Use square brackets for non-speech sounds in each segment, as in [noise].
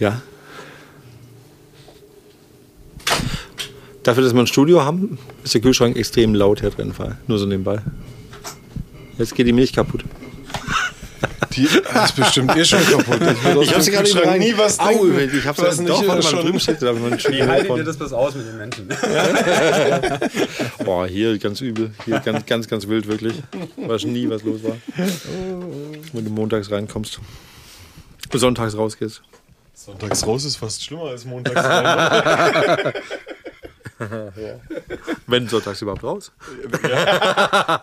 Ja. Dafür, dass wir ein Studio haben, ist der Kühlschrank extrem laut hier drin. Nur so nebenbei. Jetzt geht die Milch kaputt. Die ist bestimmt eh schon kaputt. Ich, ich habe sie gerade nicht rein. nie was Au, denken. Ich habe sie doch, weil man drüben steht. Wie haltet ihr das bloß aus mit den Menschen? [laughs] Boah, hier ganz übel. Hier ganz, ganz, ganz wild, wirklich. Weiß nie, was los war. Wenn du montags reinkommst. Sonntags rausgehst. Sonntags raus ist fast schlimmer als montags [laughs] rein. ja. Wenn sonntags überhaupt raus. Ja. [laughs]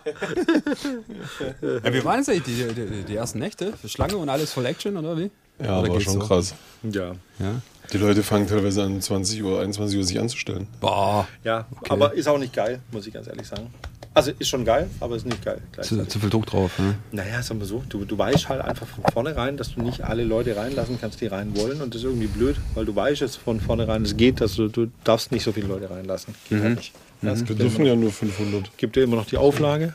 ja, wie waren es eigentlich die, die, die, ersten Nächte? Für Schlange und alles voll Action oder wie? Ja, oder war schon so? krass. Ja. ja. Die Leute fangen teilweise an 20 Uhr, 21 Uhr sich anzustellen. Boah. Ja, okay. aber ist auch nicht geil, muss ich ganz ehrlich sagen. Also ist schon geil, aber ist nicht geil. Zu, zu, viel Druck drauf. Ne? Naja, sagen wir so, du, du weißt halt einfach von vornherein, dass du nicht alle Leute reinlassen kannst, die rein wollen. Und das ist irgendwie blöd, weil du weißt jetzt von vornherein, es geht, dass du, du darfst nicht so viele Leute reinlassen. Geht mhm. halt nicht. Mhm. Wir dürfen ja nur 500. Gibt ja immer noch die Auflage.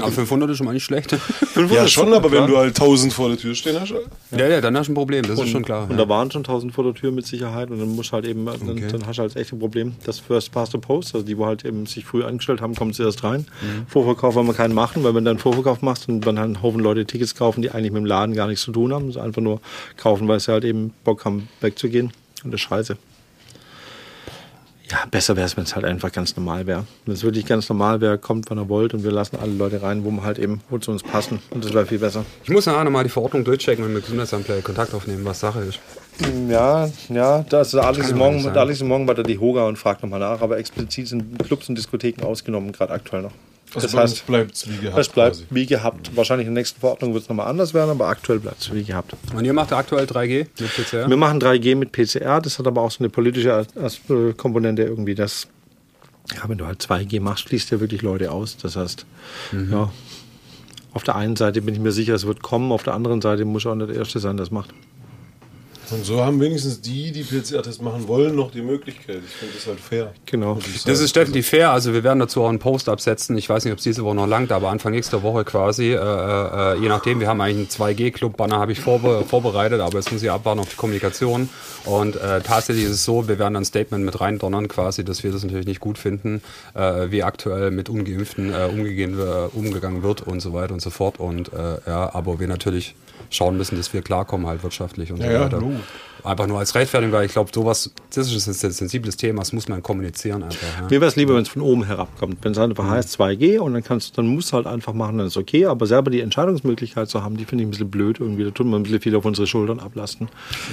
Aber 500 ist schon mal nicht schlecht. 500 [laughs] ja, schon, aber klar. wenn du halt 1000 vor der Tür stehen hast. Ja, ja, ja dann hast du ein Problem, das und, ist schon klar. Und ja. da waren schon 1000 vor der Tür mit Sicherheit und dann musst halt eben, okay. dann, dann, hast du halt echt ein Problem. Das First Past the Post, also die, wo halt eben sich früh angestellt haben, kommen zuerst rein. Mhm. Vorverkauf wollen wir keinen machen, weil wenn du einen Vorverkauf machst und dann halt einen Haufen Leute Tickets kaufen, die eigentlich mit dem Laden gar nichts zu tun haben, also einfach nur kaufen, weil sie halt eben Bock haben, wegzugehen. Und das ist scheiße. Ja, besser wäre es, wenn es halt einfach ganz normal wäre. Wenn es wirklich ganz normal wäre, kommt, wann er wollt und wir lassen alle Leute rein, wo wir halt eben, wo zu uns passen. Und das wäre viel besser. Ich muss nachher nochmal die Verordnung durchchecken und mit Gesundheitsamt Kontakt aufnehmen, was Sache ist. Ja, ja, da ist Alex morgen, Alex morgen bei der DIHOGA und fragt nochmal nach, aber explizit sind Clubs und Diskotheken ausgenommen, gerade aktuell noch. Also das heißt, bleibt es wie gehabt. Es bleibt quasi. wie gehabt. Wahrscheinlich in der nächsten Verordnung wird es nochmal anders werden, aber aktuell bleibt es wie gehabt. Und ihr macht aktuell 3G mit PCR? Wir machen 3G mit PCR, das hat aber auch so eine politische Komponente irgendwie, dass ja, wenn du halt 2G machst, schließt ja wirklich Leute aus. Das heißt, mhm. ja, auf der einen Seite bin ich mir sicher, es wird kommen, auf der anderen Seite muss auch nicht der Erste sein, der es macht. Und so haben wenigstens die, die PCR-Test machen wollen, noch die Möglichkeit. Ich finde das halt fair. Genau. Das ist definitiv fair. Also wir werden dazu auch einen Post absetzen. Ich weiß nicht, ob es diese Woche noch langt, aber Anfang nächster Woche quasi. Äh, äh, je nachdem, wir haben eigentlich einen 2G-Club-Banner, habe ich vorbe [laughs] vorbereitet, aber jetzt muss ich abwarten auf die Kommunikation. Und äh, tatsächlich ist es so, wir werden ein Statement mit reindonnern quasi, dass wir das natürlich nicht gut finden, äh, wie aktuell mit Ungeimpften äh, äh, umgegangen wird und so weiter und so fort. Und ja, aber wir natürlich schauen müssen, dass wir klarkommen halt wirtschaftlich und ja, so weiter. Ja, einfach nur als Rechtfertigung, weil ich glaube, sowas, das ist ein sensibles Thema, das muss man kommunizieren einfach. Ja. Mir wäre es lieber, wenn es von oben herabkommt. Wenn es halt einfach mhm. heißt 2G und dann kannst dann musst du halt einfach machen, dann ist okay, aber selber die Entscheidungsmöglichkeit zu haben, die finde ich ein bisschen blöd irgendwie. Da tut man ein bisschen viel auf unsere Schultern ablasten.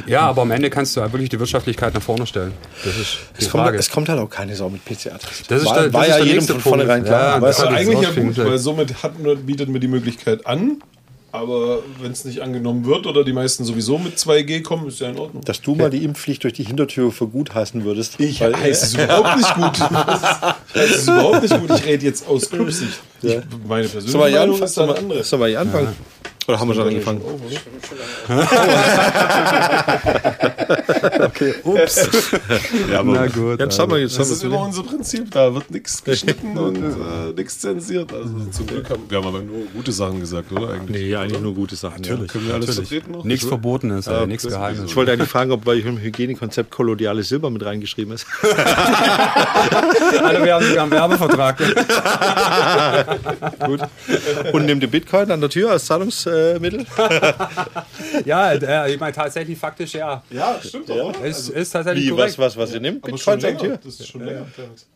Ja, aber am Ende kannst du halt wirklich die Wirtschaftlichkeit nach vorne stellen. Das ist die es Frage. Kommt, es kommt halt auch keine Sau mit PCR-Test. Das ist war, der, das war ist ja der jedem von vornherein klar. Ja, das ist eigentlich ja gut, weil somit hat, bietet mir die Möglichkeit an, aber wenn es nicht angenommen wird oder die meisten sowieso mit 2G kommen, ist ja in Ordnung. Dass du mal die Impfpflicht durch die Hintertür für gut heißen würdest. Ich heiße es überhaupt nicht gut. [laughs] heiße es überhaupt nicht gut. Ich rede jetzt aus Clubsicht. Ja. meine persönliche Meinung ist dann andere. Sollen wir hier anfangen? Ja. Oder haben wir schon angefangen? [laughs] okay, ups. ja, aber Na gut. Jetzt haben wir, jetzt das ist immer unser Prinzip. Da wird nichts geschnitten und äh, nichts zensiert. Also zum Glück haben wir haben aber nur gute Sachen gesagt, oder? Eigentlich, nee, eigentlich oder? nur gute Sachen. Natürlich. Ja. Können wir alles Natürlich. vertreten noch? Nichts Verbotenes, ja, nichts Geheimes. Ich wollte eigentlich fragen, ob bei dem Hygienekonzept kolodiales Silber mit reingeschrieben ist. [laughs] also wir haben sogar einen Werbevertrag. [laughs] gut. Und nimmt ihr Bitcoin an der Tür als Zahlungs... Äh, Mittel? [laughs] ja, äh, ich meine tatsächlich faktisch ja. Ja, stimmt doch. Ja. Ist, ist tatsächlich Wie, korrekt. was, was, was ihr nimmt? Bitcoin sagt ihr? Das ist schon länger.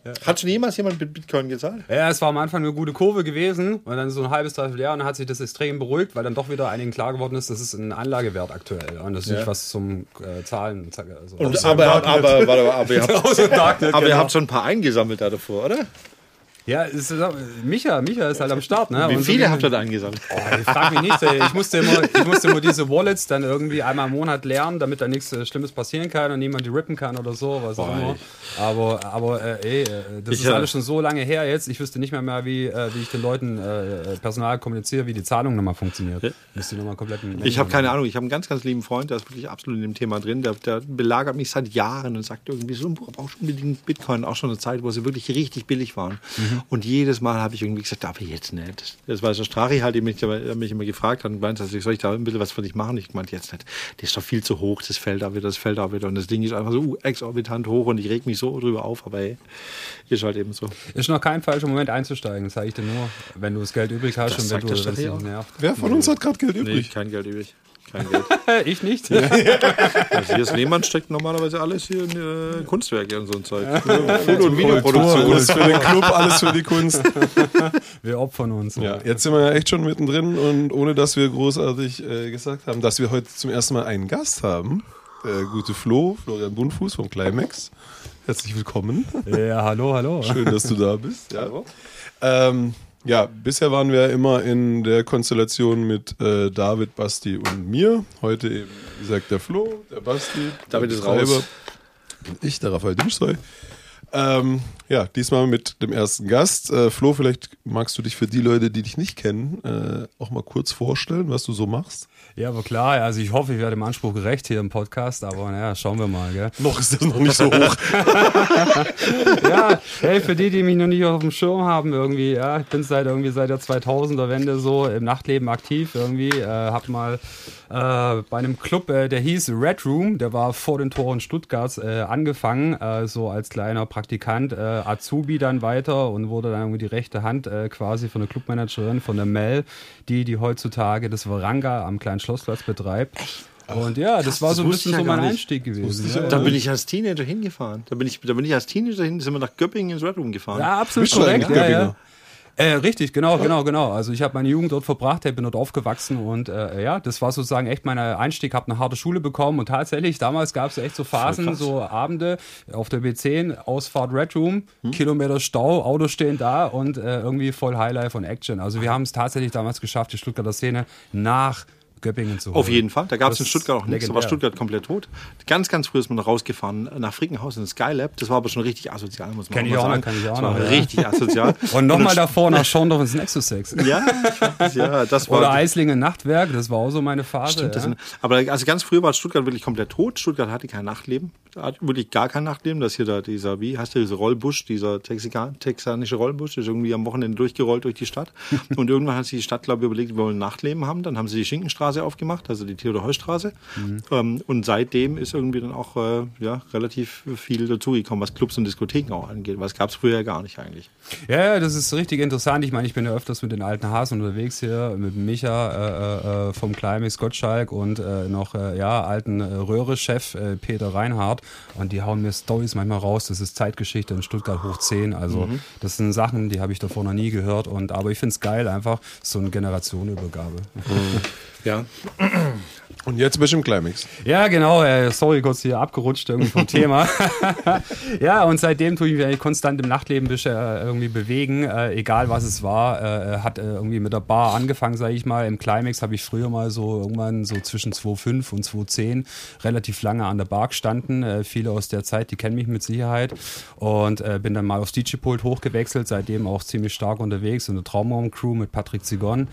Ja. Hat schon jemals jemand mit Bitcoin gezahlt? Ja, es war am Anfang eine gute Kurve gewesen und dann so ein halbes, dreiviertel Jahr und dann hat sich das extrem beruhigt, weil dann doch wieder einigen klar geworden ist, das ist ein Anlagewert aktuell und das ist ja. nicht was zum äh, Zahlen. Also und, aber, aber, aber, [laughs] aber, aber, ihr habt, aber ihr habt schon ein paar eingesammelt da davor, oder? Ja, ist, Micha, Micha ist halt am Start. Ne? Wie viele so, habt ihr da eingesammelt? Oh, ich frag mich nicht. Ich musste, immer, ich musste immer diese Wallets dann irgendwie einmal im Monat lernen, damit da nichts äh, Schlimmes passieren kann und niemand die rippen kann oder so, was auch immer. Aber, aber äh, ey, äh, das ich, ist alles schon so lange her jetzt. Ich wüsste nicht mehr, mehr wie, äh, wie ich den Leuten äh, Personal kommuniziere, wie die Zahlung nochmal funktioniert. Ja. Müsste nochmal komplett ich habe keine Ahnung. Ich habe einen ganz, ganz lieben Freund, der ist wirklich absolut in dem Thema drin. Der, der belagert mich seit Jahren und sagt irgendwie so, brauchst unbedingt Bitcoin. Auch schon eine Zeit, wo sie wirklich richtig billig waren. Mhm. Mhm. Und jedes Mal habe ich irgendwie gesagt, darf ich jetzt nicht. Das war so Strachi halt, der mich, der mich immer gefragt hat und meinte, also, soll ich da ein bisschen was für dich machen? Ich meinte jetzt nicht. Das ist doch viel zu hoch, das fällt da wieder, das fällt da wieder. Und das Ding ist einfach so exorbitant hoch und ich reg mich so drüber auf, aber ey, ist halt eben so. Ist noch kein falscher Moment einzusteigen, sage ich dir nur. Wenn du das Geld übrig hast das und wenn du das nicht nervt. Wer von uns hat gerade Geld übrig? Nee, kein Geld übrig. Kein Geld. [laughs] ich nicht. also hier ist Lehmann steckt normalerweise alles hier in äh, Kunstwerke und so ein Zeug. Foto- und Videoproduktion. Alles für den Club, [laughs] alles für die Kunst. [laughs] Wir opfern uns. Ja, jetzt sind wir ja echt schon mittendrin und ohne dass wir großartig äh, gesagt haben, dass wir heute zum ersten Mal einen Gast haben. Der gute Flo, Florian Bundfuß vom Climax. Herzlich willkommen. Ja, hallo, hallo. Schön, dass du da bist. Ja. Ähm, ja, bisher waren wir immer in der Konstellation mit äh, David, Basti und mir. Heute eben, wie gesagt, der Flo, der Basti, David ist raus. Und ich, der Raphael Dimschreu. Ähm, ja, diesmal mit dem ersten Gast. Äh, Flo, vielleicht magst du dich für die Leute, die dich nicht kennen, äh, auch mal kurz vorstellen, was du so machst. Ja, aber klar, also ich hoffe, ich werde dem Anspruch gerecht hier im Podcast, aber naja, schauen wir mal. Gell? Noch ist das noch nicht so hoch. [laughs] ja, hey, für die, die mich noch nicht auf dem Schirm haben, irgendwie, ja, ich bin seit irgendwie seit der 2000er Wende so im Nachtleben aktiv, irgendwie, äh, hab mal bei einem Club, äh, der hieß Red Room, der war vor den Toren Stuttgarts äh, angefangen, äh, so als kleiner Praktikant, äh, Azubi dann weiter und wurde dann irgendwie die rechte Hand äh, quasi von der Clubmanagerin, von der Mel, die, die heutzutage das Veranga am kleinen Schlossplatz betreibt. Echt? Und ja, das Krass, war so ein bisschen so mein Einstieg gewesen. Ja. Da bin ich als Teenager hingefahren. Da bin ich, da bin ich als Teenager hin, sind wir nach Göppingen ins Red Room gefahren. Ja, absolut korrekt. Ja, ja. Äh, richtig, genau, genau, genau. Also ich habe meine Jugend dort verbracht, bin dort aufgewachsen und äh, ja, das war sozusagen echt mein Einstieg, habe eine harte Schule bekommen und tatsächlich, damals gab es echt so Phasen, so Abende auf der B10, Ausfahrt Red Room, hm? Kilometer Stau, Autos stehen da und äh, irgendwie voll Highlife und Action. Also wir haben es tatsächlich damals geschafft, die Stuttgarter Szene nach Göppingen zu holen. Auf jeden Fall. Da gab es in Stuttgart auch nichts. Da war Stuttgart komplett tot. Ganz, ganz früh ist man rausgefahren nach Frickenhaus in das Skylab. Das war aber schon richtig asozial, muss man kenn auch, mal sagen. Kann ich auch das war noch, richtig ja. asozial. [laughs] Und nochmal davor nach [laughs] Schorndorf ins Nexus 6. Ja, ja, das war. Oder Eislingen Nachtwerk, das war auch so meine Phase. Stimmt, ja. sind, aber also ganz früh war Stuttgart wirklich komplett tot. Stuttgart hatte kein Nachtleben. Hat wirklich gar kein Nachtleben. Das hier da, dieser, wie heißt der, dieser Rollbusch, dieser Texikan, texanische Rollbusch, ist irgendwie am Wochenende durchgerollt durch die Stadt. [laughs] Und irgendwann hat sich die Stadt, glaube ich, überlegt, wir wollen Nachtleben haben. Dann haben sie die Schinkenstraße aufgemacht, also die die Theodor-Heuss-Straße. Mhm. Ähm, und seitdem ist irgendwie dann auch äh, ja, relativ viel dazugekommen, was Clubs und Diskotheken auch angeht. Was gab es früher gar nicht eigentlich. Ja, ja, das ist richtig interessant. Ich meine, ich bin ja öfters mit den alten Hasen unterwegs hier, mit Micha äh, äh, vom Climax Gottschalk und äh, noch äh, ja, alten äh, Röhre-Chef Peter Reinhardt. Und die hauen mir Stories manchmal raus. Das ist Zeitgeschichte in Stuttgart hoch 10. Also mhm. das sind Sachen, die habe ich davor noch nie gehört. Und aber ich finde es geil, einfach so eine Generationenübergabe. Mhm. Ja. Und jetzt bist du im Climax. Ja, genau. Äh, sorry, kurz hier abgerutscht irgendwie vom Thema. [laughs] ja, und seitdem tue ich mich eigentlich konstant im Nachtleben äh, irgendwie bewegen, äh, egal was es war. Äh, hat äh, irgendwie mit der Bar angefangen, sage ich mal. Im Climax habe ich früher mal so irgendwann so zwischen 2,5 und 2,10 relativ lange an der Bar gestanden. Äh, viele aus der Zeit, die kennen mich mit Sicherheit. Und bin dann mal aufs DJ-Pult hochgewechselt, seitdem auch ziemlich stark unterwegs in der Traumraum-Crew mit Patrick Zigon.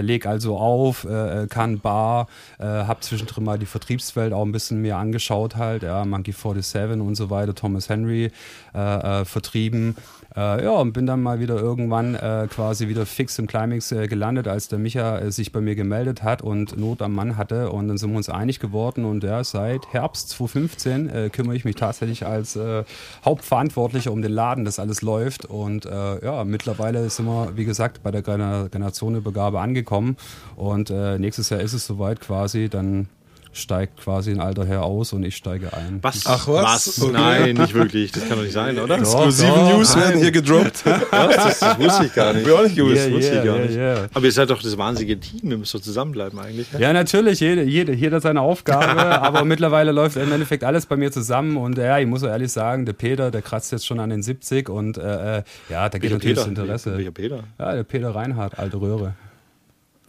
leg also auf, kann Bar, äh, habe zwischendrin mal die Vertriebswelt auch ein bisschen mehr angeschaut halt, ja, Monkey 47 und so weiter, Thomas Henry äh, äh, vertrieben. Äh, ja, und bin dann mal wieder irgendwann äh, quasi wieder fix im Climax äh, gelandet, als der Micha äh, sich bei mir gemeldet hat und Not am Mann hatte. Und dann sind wir uns einig geworden. Und ja, seit Herbst 2015 äh, kümmere ich mich tatsächlich als äh, Hauptverantwortlicher um den Laden, dass alles läuft. Und ja, mittlerweile sind wir, wie gesagt, bei der Generationenübergabe angekommen. Und nächstes Jahr ist es soweit quasi. Dann steigt quasi ein alter Herr aus und ich steige ein. Was? Ach was? was? Okay. Nein, nicht wirklich. Das kann doch nicht sein, oder? Exklusive News werden hier gedroppt. [laughs] was? Das, das, wusste ich gar nicht. Wir auch nicht gewusst. Yeah, wusste yeah, ich gar nicht. Yeah, Aber ihr seid doch das wahnsinnige Team. Ihr müsst doch zusammenbleiben eigentlich. Ja, natürlich. Jeder, jeder, jeder seine Aufgabe. [laughs] aber mittlerweile läuft im Endeffekt alles bei mir zusammen. Und ja, ich muss ehrlich sagen, der Peter, der kratzt jetzt schon an den 70 und äh, äh ja, da geht natürlich das Interesse. Welcher Peter? Ja, der Peter Reinhardt, alte Röhre.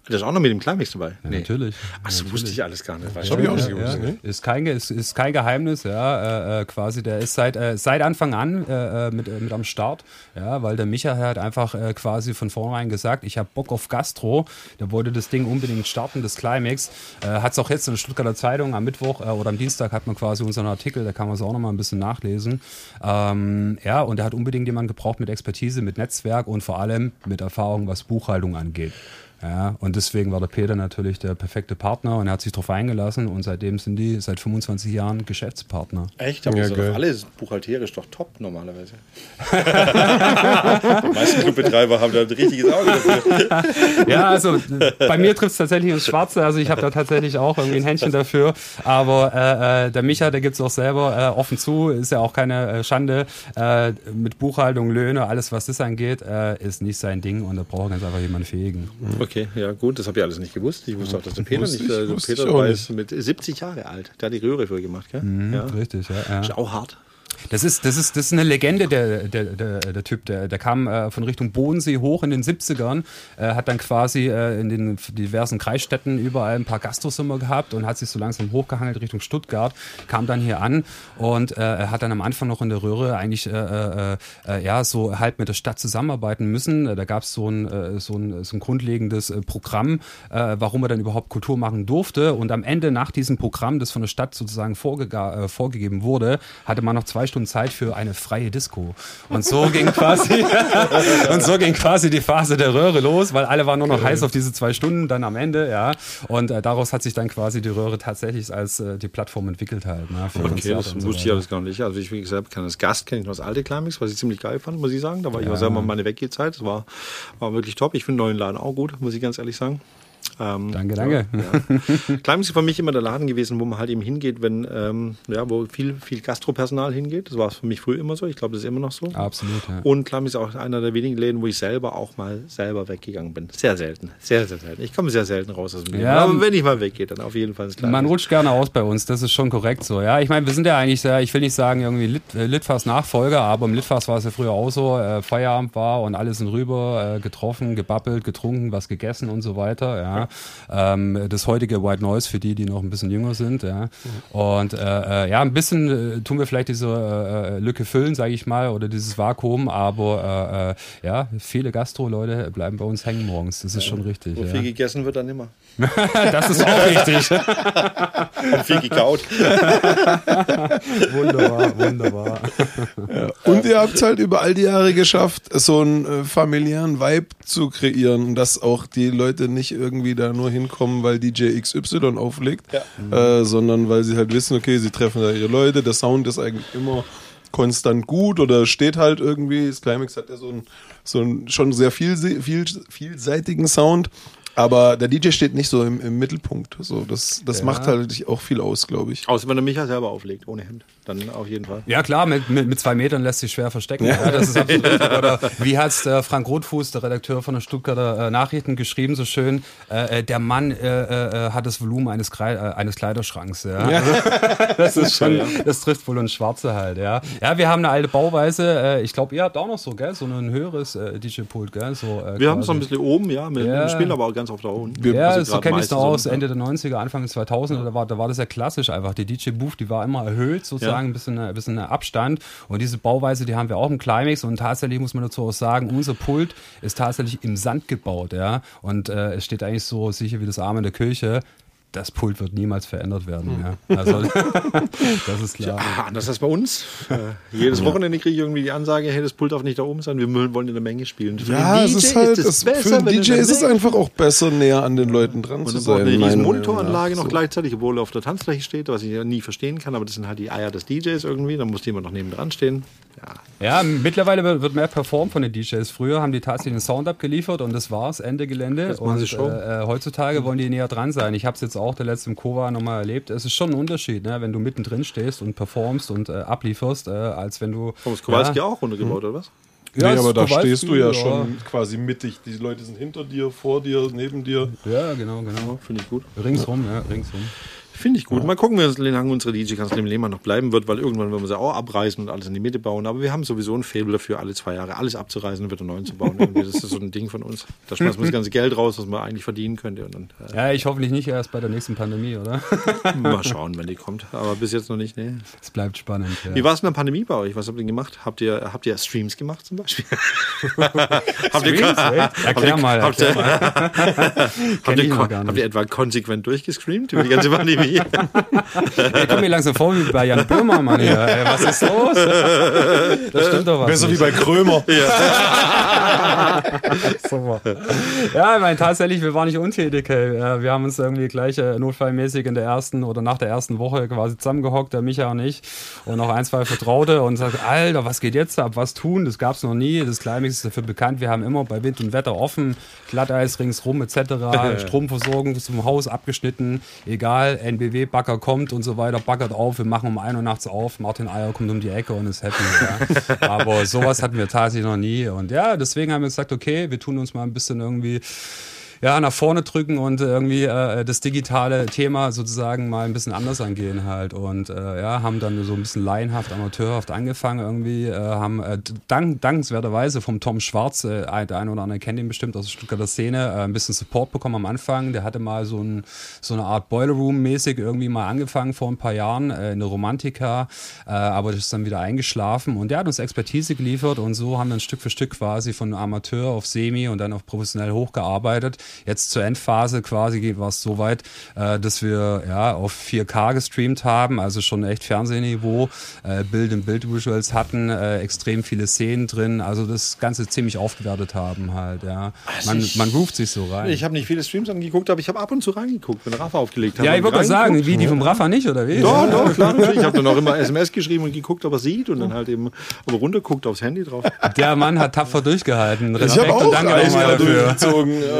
Das ist auch noch mit dem Climax dabei. Ja, Natürlich. Ach, das wusste ich alles gar nicht. Das habe ich auch nicht gewusst. Ja, ne? ist, kein, ist, ist kein Geheimnis, ja, äh, äh, quasi. Der ist seit, äh, seit Anfang an äh, äh mit, äh, mit am Start, ja, weil der Micha hat einfach quasi von vornherein gesagt, ich habe Bock auf Gastro. Der wollte das Ding unbedingt starten, das Climax. Hat es auch jetzt in der Stuttgarter Zeitung am Mittwoch oder am Dienstag hat man quasi unseren Artikel, da kann man es auch noch mal ein bisschen nachlesen. Ähm, ja, und er hat unbedingt jemanden gebraucht mit Expertise, mit Netzwerk und vor allem mit Erfahrung, was Buchhaltung angeht. Ja, und deswegen war der Peter natürlich der perfekte Partner und er hat sich darauf eingelassen und seitdem sind die seit 25 Jahren Geschäftspartner. Echt? Aber ja, ist doch alles buchhalterisch doch top normalerweise. [laughs] die meisten Clubbetreiber haben da ein richtiges Auge dafür. ja, also bei mir trifft es tatsächlich ins Schwarze. Also ich habe da tatsächlich auch irgendwie ein Händchen dafür. Aber äh, äh der Micha, der gibt es auch selber äh, offen zu, ist ja auch keine äh, Schande. Äh, mit Buchhaltung, Löhne, alles was das angeht, äh, ist nicht sein Ding und da braucht ganz einfach jemanden fähigen. Okay. Okay, ja gut, das habe ich alles nicht gewusst. Ich wusste auch, dass der Peter nicht, äh, der Peter war mit 70 Jahre alt. Der hat die Röhre für gemacht, gell? Mhm, ja. Richtig, ja, ja. Ist auch hart. Das ist, das ist, das ist eine Legende, der, der, der, der Typ. Der, der kam äh, von Richtung Bodensee hoch in den 70ern, äh, hat dann quasi äh, in den diversen Kreisstädten überall ein paar Gastrosummer gehabt und hat sich so langsam hochgehangelt Richtung Stuttgart, kam dann hier an und äh, hat dann am Anfang noch in der Röhre eigentlich äh, äh, ja so halt mit der Stadt zusammenarbeiten müssen. Da gab es so ein, äh, so, ein, so ein grundlegendes Programm, warum er dann überhaupt Kultur machen durfte. Und am Ende nach diesem Programm, das von der Stadt sozusagen vorge vorgegeben wurde, hatte man noch zwei Stunden Zeit für eine freie Disco. Und so ging quasi, [laughs] und so ging quasi die Phase der Röhre los, weil alle waren nur noch okay. heiß auf diese zwei Stunden dann am Ende, ja. Und äh, daraus hat sich dann quasi die Röhre tatsächlich als äh, die Plattform entwickelt halt. Ne, okay, das wusste ich alles gar nicht. Also ich, wie gesagt, kann als Gast kenne ich noch das alte Climax, was ich ziemlich geil fand, muss ich sagen. Da war ja. ich auch selber meine Weggehzeit. Das war, war wirklich top. Ich finde den neuen Laden auch gut, muss ich ganz ehrlich sagen. Ähm, danke, danke. Ja, ja. ist für mich immer der Laden gewesen, wo man halt eben hingeht, wenn, ähm, ja, wo viel, viel Gastropersonal hingeht. Das war für mich früher immer so. Ich glaube, das ist immer noch so. Absolut, ja. Und Kleim ist auch einer der wenigen Läden, wo ich selber auch mal selber weggegangen bin. Sehr selten. Sehr, sehr selten. Ich komme sehr selten raus aus dem Leben. Ja, Aber wenn ich mal weggehe, dann auf jeden Fall ins Kleine. Man rutscht gerne aus bei uns. Das ist schon korrekt so. Ja, ich meine, wir sind ja eigentlich sehr, ich will nicht sagen irgendwie Lit, äh, Litfass Nachfolger, aber im Litfass war es ja früher auch so. Äh, Feierabend war und alle sind rüber, äh, getroffen, gebabbelt, getrunken, was gegessen und so weiter. Ja. Ähm, ähm, das heutige White Noise für die, die noch ein bisschen jünger sind. Ja. Und äh, äh, ja, ein bisschen äh, tun wir vielleicht diese äh, äh Lücke füllen, sage ich mal, oder dieses Vakuum, aber äh, ja, viele Gastro-Leute bleiben bei uns hängen morgens. Das ist schon richtig. Wo ja. viel gegessen wird, dann immer. [laughs] [laughs] das ist auch richtig. Und viel gekaut. [laughs] wunderbar, wunderbar. Ja. Und ihr habt halt über all die Jahre geschafft, so einen familiären Vibe zu kreieren, dass auch die Leute nicht irgendwie da nur hinkommen, weil DJ XY auflegt, ja. äh, sondern weil sie halt wissen, okay, sie treffen da ihre Leute, der Sound ist eigentlich immer konstant gut oder steht halt irgendwie. Das Climax hat ja so einen, so einen schon sehr viel, viel, vielseitigen Sound aber der DJ steht nicht so im, im Mittelpunkt. So, das das ja. macht halt auch viel aus, glaube ich. Außer wenn er Micha selber auflegt, ohne Hemd. Dann auf jeden Fall. Ja, klar, mit, mit, mit zwei Metern lässt sich schwer verstecken. Ja. ja das ist absolut Oder wie hat äh, Frank Rothfuß, der Redakteur von der Stuttgarter äh, Nachrichten, geschrieben, so schön: äh, äh der Mann äh, äh, hat das Volumen eines, eines Kleiderschranks. Ja. ja. [laughs] das ist schon, das trifft wohl uns Schwarze halt, ja. Ja, wir haben eine alte Bauweise. ich glaube, ihr habt auch noch so, gell? So ein höheres DJ-Pult, gell? So, wir haben es noch ein bisschen oben, ja. Wir, ja. spielen aber auch ganz oft da unten. Ja, also so kenne ich es noch aus, Ende der 90er, Anfang der 2000er, da war, da war das ja klassisch einfach. Die DJ-Booth, die war immer erhöht, sozusagen, ein bisschen, ein bisschen Abstand. Und diese Bauweise, die haben wir auch im Climax. Und tatsächlich muss man dazu auch sagen, unser Pult ist tatsächlich im Sand gebaut, ja. Und äh, es steht eigentlich so sicher wie das Arm in der Kirche das Pult wird niemals verändert werden. Hm. Ja. Also, [laughs] das ist klar. Ja, anders als bei uns. Äh, jedes ja. Wochenende kriege ich irgendwie die Ansage, hey, das Pult darf nicht da oben sein, wir wollen in der Menge spielen. Für ja, es ist halt, ist es besser, für einen DJ ist es einfach auch besser, näher an den Leuten dran Und zu sein. Und eine Monitoranlage noch so. gleichzeitig, obwohl er auf der Tanzfläche steht, was ich ja nie verstehen kann, aber das sind halt die Eier des DJs irgendwie, da muss jemand noch neben dran stehen. Ja. ja, mittlerweile wird mehr performt von den DJs. Früher haben die tatsächlich einen Sound abgeliefert und das war's, Ende Gelände. Das und äh, äh, heutzutage wollen die näher dran sein. Ich habe es jetzt auch der letzte im Kova nochmal erlebt. Es ist schon ein Unterschied, ne? wenn du mittendrin stehst und performst und äh, ablieferst, äh, als wenn du. Thomas Kowalski ja, auch runtergebaut, hm. oder was? Ja, nee, aber da stehst du ja, ja, schon quasi mittig. Die Leute sind hinter dir, vor dir, neben dir. Ja, genau, genau. Finde ich gut. Ringsrum, ja, ringsrum. Finde ich gut. Ja. Mal gucken, wie lange unsere DJ-Kanzler im Lehmann noch bleiben wird, weil irgendwann werden wir sie auch abreißen und alles in die Mitte bauen. Aber wir haben sowieso ein Faible dafür, alle zwei Jahre alles abzureißen und wieder neu zu bauen. Das ist so ein Ding von uns. Da schmeißen wir das ganze Geld raus, was man eigentlich verdienen könnte. Und dann, äh ja, ich hoffentlich nicht erst bei der nächsten Pandemie, oder? [laughs] Mal schauen, wenn die kommt. Aber bis jetzt noch nicht, nee. Es bleibt spannend. Ja. Wie war es in der Pandemie bei euch? Was habt ihr gemacht? Habt ihr, habt ihr Streams gemacht zum Beispiel? habt ihr, Erklär mal. [laughs] Habt ihr, habt, etwa konsequent durchgestreamt über die ganze Pandemie? [laughs] ich komme mir langsam vor wie bei Jan Böhmermann hier. Ey, was ist los? Das stimmt doch was. Besser nicht. wie bei Krömer. [laughs] Ja. [laughs] Super. Ja, ich meine, tatsächlich, wir waren nicht untätig. Ey. Wir haben uns irgendwie gleich äh, notfallmäßig in der ersten oder nach der ersten Woche quasi zusammengehockt, der Micha und ich, und noch ein, zwei Vertraute und sagt, Alter, was geht jetzt ab? Was tun? Das gab es noch nie. Das Climax ist dafür bekannt. Wir haben immer bei Wind und Wetter offen, Glatteis ringsrum etc., Stromversorgung zum Haus abgeschnitten, egal, NBW-Bagger kommt und so weiter, baggert auf, wir machen um 1 Uhr nachts auf, Martin Eier kommt um die Ecke und ist happy. Ja. [laughs] Aber sowas hatten wir tatsächlich noch nie. Und ja, deswegen haben wir gesagt, okay, wir tun uns mal ein bisschen irgendwie ja, nach vorne drücken und irgendwie äh, das digitale Thema sozusagen mal ein bisschen anders angehen halt. Und äh, ja, haben dann so ein bisschen laienhaft, amateurhaft angefangen irgendwie, äh, haben äh, dank, dankenswerterweise vom Tom Schwarz, äh, der eine oder andere kennt ihn bestimmt aus der Stuttgarter Szene, äh, ein bisschen Support bekommen am Anfang. Der hatte mal so, ein, so eine Art Boiler Room-mäßig irgendwie mal angefangen vor ein paar Jahren, äh, eine Romantika, äh, aber das ist dann wieder eingeschlafen und der hat uns Expertise geliefert und so haben wir ein Stück für Stück quasi von Amateur auf Semi und dann auf professionell hochgearbeitet. Jetzt zur Endphase quasi war es so weit, äh, dass wir ja auf 4K gestreamt haben, also schon echt Fernsehniveau, äh, Bild in Bild Visuals hatten, äh, extrem viele Szenen drin, also das Ganze ziemlich aufgewertet haben halt, ja. Also man, ich, man ruft sich so rein. Ich habe nicht viele Streams angeguckt, aber ich habe ab und zu reingeguckt, wenn Rafa aufgelegt hat. Ja, ich wollte sagen, wie die vom Rafa nicht, oder wie? Doch, doch, klar, [laughs] natürlich. Ich habe dann auch immer SMS geschrieben und geguckt, ob er sieht und dann halt eben aber runterguckt aufs Handy drauf. Der Mann hat tapfer durchgehalten. Respekt ich auch und danke nochmal dafür.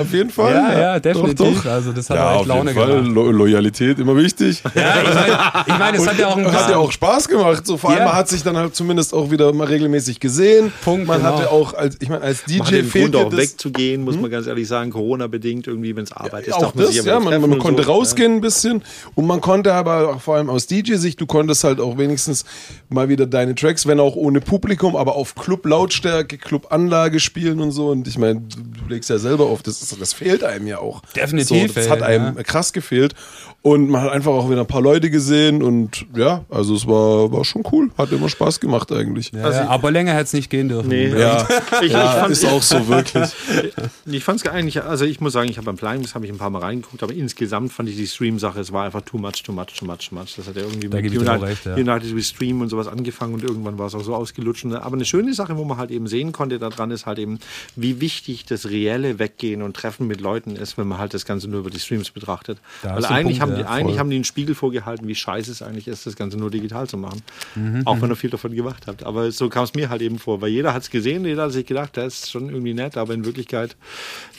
Auf jeden Fall. [laughs] Fall. Ja, ja, definitiv. Doch, doch. Also das hat ja, echt Laune gemacht. Lo Loyalität immer wichtig. Ja, ich meine, ich mein, es hat ja auch einen hat ja auch Spaß gemacht. So vor allem ja. man hat sich dann halt zumindest auch wieder mal regelmäßig gesehen. Punkt. Man genau. hatte auch als ich meine als DJ man fehlt Grund auch wegzugehen, muss hm? man ganz ehrlich sagen, Corona bedingt irgendwie, wenn es Arbeit ja, ist. Auch das, ja, man, man konnte so. rausgehen ein bisschen und man konnte aber auch vor allem aus DJ-Sicht, du konntest halt auch wenigstens mal wieder deine Tracks, wenn auch ohne Publikum, aber auf Club-Lautstärke, Club-Anlage spielen und so. Und ich meine, du legst ja selber auf, das, das fehlt einem ja auch. Definitiv. So, das hat einem ja. krass gefehlt. Und man hat einfach auch wieder ein paar Leute gesehen und ja, also es war, war schon cool. Hat immer Spaß gemacht eigentlich. Ja, also, aber länger hätte es nicht gehen dürfen. Nee. Ja, ich, ja, ich fand, ist auch so wirklich. [laughs] ich fand es eigentlich, also ich muss sagen, ich habe beim Plugins habe ich ein paar Mal reingeguckt, aber insgesamt fand ich die Stream-Sache, es war einfach too much, too much, too much, too much. Das hat ja irgendwie da mit United, recht, ja. United We Stream und sowas angefangen und irgendwann war es auch so ausgelutscht. Aber eine schöne Sache, wo man halt eben sehen konnte daran, ist halt eben, wie wichtig das reelle Weggehen und Treffen mit Leuten ist, wenn man halt das Ganze nur über die Streams betrachtet. Da Weil eigentlich, Punkt, haben die, ja, eigentlich haben die einen Spiegel vorgehalten, wie scheiße es eigentlich ist, das Ganze nur digital zu machen. Mhm. Auch wenn ihr viel davon gemacht habt. Aber so kam es mir halt eben vor, weil jeder hat es gesehen, jeder hat sich gedacht, das ist schon irgendwie nett, aber in Wirklichkeit,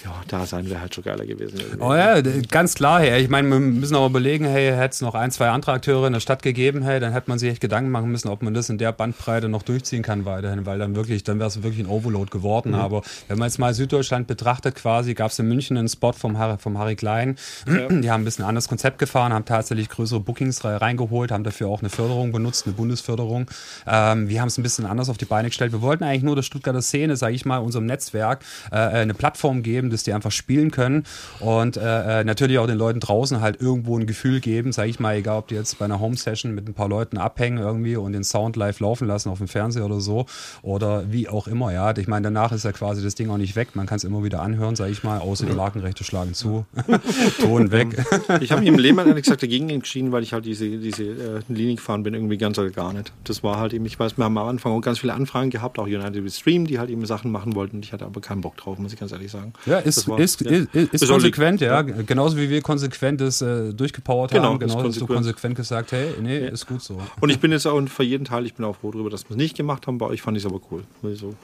ja, da sein wäre halt schon geiler gewesen. Irgendwie. Oh ja, ganz klar, hey. Ich meine, wir müssen auch überlegen, hey, hätte es noch ein, zwei andere Akteure in der Stadt gegeben, hey, dann hätte man sich echt Gedanken machen müssen, ob man das in der Bandbreite noch durchziehen kann weiterhin, weil dann wirklich, dann wäre es wirklich ein Overload geworden. Mhm. Aber wenn man jetzt mal Süddeutschland betrachtet, quasi, gab es in München einen Spot vom Harry, vom Harry Klein. Ja. Die haben ein bisschen anderes Konzept gefahren, haben tatsächlich größere Bookings reingeholt, haben dafür auch eine Förderung benutzt, eine Bundesförderung. Ähm, wir haben es ein bisschen anders auf die Beine gestellt. Wir wollten eigentlich nur der Stuttgarter Szene, sage ich mal, unserem Netzwerk äh, eine Plattform geben, dass die einfach spielen können und äh, äh, natürlich auch den Leuten draußen halt irgendwo ein Gefühl geben, sage ich mal, egal ob die jetzt bei einer Home-Session mit ein paar Leuten abhängen irgendwie und den Sound live laufen lassen auf dem Fernseher oder so oder wie auch immer, ja. Ich meine, danach ist ja quasi das Ding auch nicht weg. Man kann es immer wieder anhören, sage ich mal, außer Markenrechte [laughs] schlagen zu. [laughs] Ton weg. Ich habe im Leben ehrlich gesagt dagegen entschieden, weil ich halt diese, diese äh, Linie gefahren bin, irgendwie ganz oder gar nicht. Das war halt eben, ich weiß, wir haben am Anfang auch ganz viele Anfragen gehabt, auch United with Stream, die halt eben Sachen machen wollten. Ich hatte aber keinen Bock drauf, muss ich ganz ehrlich sagen. Ja, ist, war, ist, ja. ist, ist konsequent, ja. Genauso wie wir konsequent das äh, durchgepowert genau, haben, genauso hast du konsequent gesagt, hey, nee, ja. ist gut so. Und ich bin jetzt auch für jeden Teil, ich bin auch froh darüber, dass wir es nicht gemacht haben. Bei euch fand ich es aber cool. So.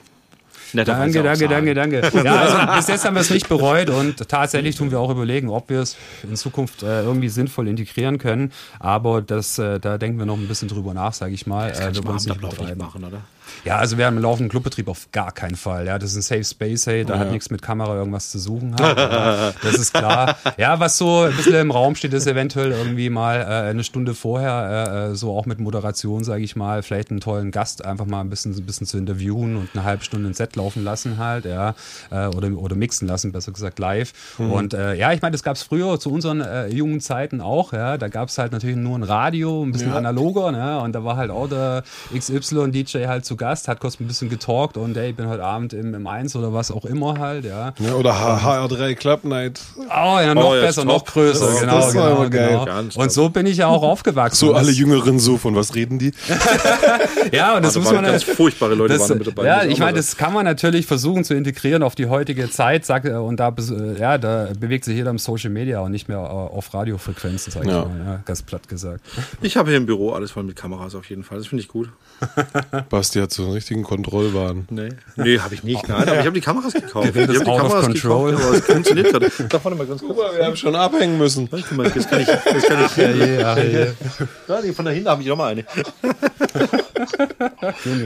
Netter danke, danke, danke, danke, [laughs] danke. Ja, also bis jetzt haben wir es nicht bereut und tatsächlich tun wir auch überlegen, ob wir es in Zukunft äh, irgendwie sinnvoll integrieren können. Aber das, äh, da denken wir noch ein bisschen drüber nach, sage ich mal. Das äh, wir wollen es nicht machen, oder? Ja, also wir haben einen laufenden Clubbetrieb auf gar keinen Fall. Ja, das ist ein Safe Space, hey, da ja. hat nichts mit Kamera irgendwas zu suchen. Halt, das ist klar. [laughs] Ja, was so ein bisschen im Raum steht, ist eventuell irgendwie mal äh, eine Stunde vorher, äh, äh so auch mit Moderation, sage ich mal, vielleicht einen tollen Gast einfach mal ein bisschen, ein bisschen zu interviewen und eine halbe Stunde ein Set laufen lassen halt, ja, äh, oder, oder mixen lassen, besser gesagt live. Mhm. Und äh, ja, ich meine, das gab es früher zu unseren äh, jungen Zeiten auch, ja, da gab es halt natürlich nur ein Radio, ein bisschen ja. analoger, ne, und da war halt auch der XY-DJ halt zu Gast, hat kurz ein bisschen getalkt und ey, ich bin heute Abend im, im 1 oder was auch immer halt, ja. ja oder HR3 Club Night. Oh ja, noch oh, besser, noch größer, das, genau, das genau, genau. Und so bin ich ja auch aufgewachsen. So alle Jüngeren so, von was reden die? [laughs] ja, und das also muss man ganz furchtbare Leute das, waren mit dabei. Ja, ich meine, das kann man natürlich versuchen zu integrieren auf die heutige Zeit, sag, und da, äh, ja, da bewegt sich jeder im Social Media und nicht mehr auf Radiofrequenzen, sag ich ja. mal, ja, ganz platt gesagt. Ich habe hier im Büro alles voll mit Kameras auf jeden Fall, das finde ich gut. [laughs] Basti hat so einen richtigen Kontrollwahn. Nee, nee habe ich nicht. Nein, aber ich habe die Kameras gekauft. Ich habe die Kameras control. gekauft, aber es funktioniert gerade. Da vorne mal ganz kurz. Guck mal, wir haben schon abhängen müssen. Mal, das kann ich. Das kann ich ja, ja, ja, ja. Von da hinten habe ich noch mal eine. [laughs]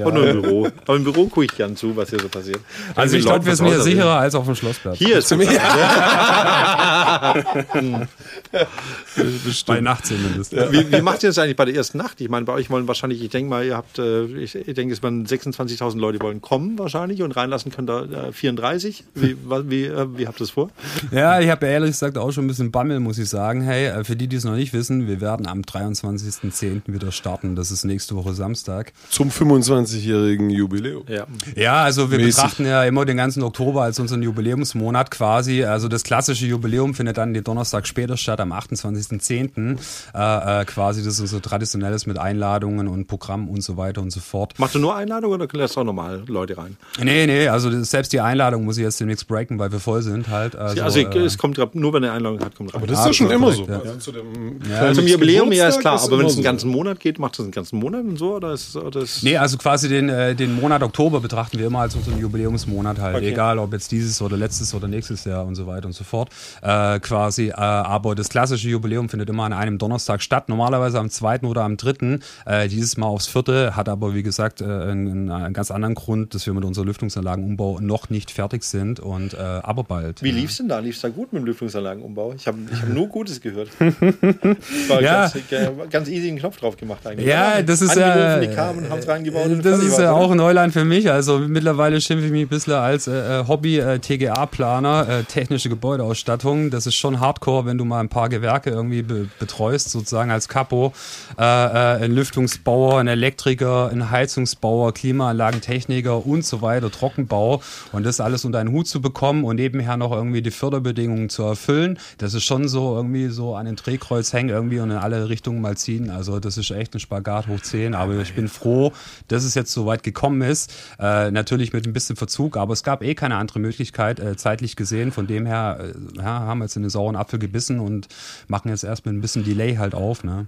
Und nur im Büro. Aber im Büro gucke ich gern zu, was hier so passiert. Also ich glaube, wir sind hier sicherer als auf dem Schlossplatz. Hier ist es. [laughs] Bei Nacht zumindest. Wie, wie macht ihr das eigentlich bei der ersten Nacht? Ich meine, bei euch wollen wahrscheinlich, ich denke mal, ihr habt, äh, ich, ich denke, es waren 26.000 Leute wollen kommen wahrscheinlich und reinlassen könnt ihr 34. Wie, wie, äh, wie habt ihr das vor? Ja, ich habe ehrlich gesagt auch schon ein bisschen Bammel, muss ich sagen. Hey, äh, für die, die es noch nicht wissen, wir werden am 23.10. wieder starten. Das ist nächste Woche Samstag. Zum 25-jährigen Jubiläum. Ja. ja, also wir Mäßig. betrachten ja immer den ganzen Oktober als unseren Jubiläumsmonat quasi. Also das klassische Jubiläum findet dann den Donnerstag später statt, am 28.10. Äh, äh, quasi, das ist so traditionelles mit Einladungen und Programm und so weiter und so fort. Machst du nur Einladungen oder lässt du auch normal Leute rein? Nee, nee, also selbst die Einladung muss ich jetzt demnächst breaken, weil wir voll sind halt. Also, also äh, es kommt nur, wenn eine Einladung hat, kommt rein. Aber das ist ja schon immer so. Ja. Also zu dem ja, zum Jubiläum, ja, ist klar. Aber wenn es einen ganzen so. Monat geht, macht das einen ganzen Monat und so? Oder ist, ist nee, also quasi den, äh, den Monat Oktober betrachten wir immer als unseren Jubiläumsmonat halt. Okay. Egal, ob jetzt dieses oder letztes oder nächstes Jahr und so weiter und so fort. Äh, quasi, äh, aber das klassische Jubiläum findet immer an einem Donnerstag statt. Normalerweise am zweiten oder am dritten. Äh, dieses Mal aufs vierte, hat aber wie gesagt äh, einen, einen, ganz anderen Grund, dass wir mit unserem Lüftungsanlagenumbau noch nicht fertig sind und äh, aber bald. Wie lief es denn da? Lief es da gut mit dem Lüftungsanlagenumbau? Ich habe ich hab nur Gutes gehört. [laughs] war ja. ganz, ganz easy einen Knopf drauf gemacht eigentlich. Ja, das ist ja. Kamen und haben es reingebaut. Das ist ja auch Neuland für mich. Also mittlerweile schimpfe ich mich ein bisschen als äh, Hobby-TGA-Planer, äh, technische Gebäudeausstattung. Das ist schon hardcore, wenn du mal ein paar Gewerke irgendwie be betreust, sozusagen als Capo. Äh, ein Lüftungsbauer, ein Elektriker, ein Heizungsbauer, Klimaanlagentechniker und so weiter, Trockenbau. Und das alles unter einen Hut zu bekommen und nebenher noch irgendwie die Förderbedingungen zu erfüllen, das ist schon so irgendwie so an den Drehkreuz hängen irgendwie und in alle Richtungen mal ziehen. Also das ist echt ein Spagat hoch 10. Aber ich bin froh, dass es jetzt so weit gekommen ist. Äh, natürlich mit ein bisschen Verzug, aber es gab eh keine andere Möglichkeit, äh, zeitlich gesehen. Von dem her äh, ja, haben wir jetzt in den sauren Apfel gebissen und machen jetzt erst mit ein bisschen Delay halt auf. Ne?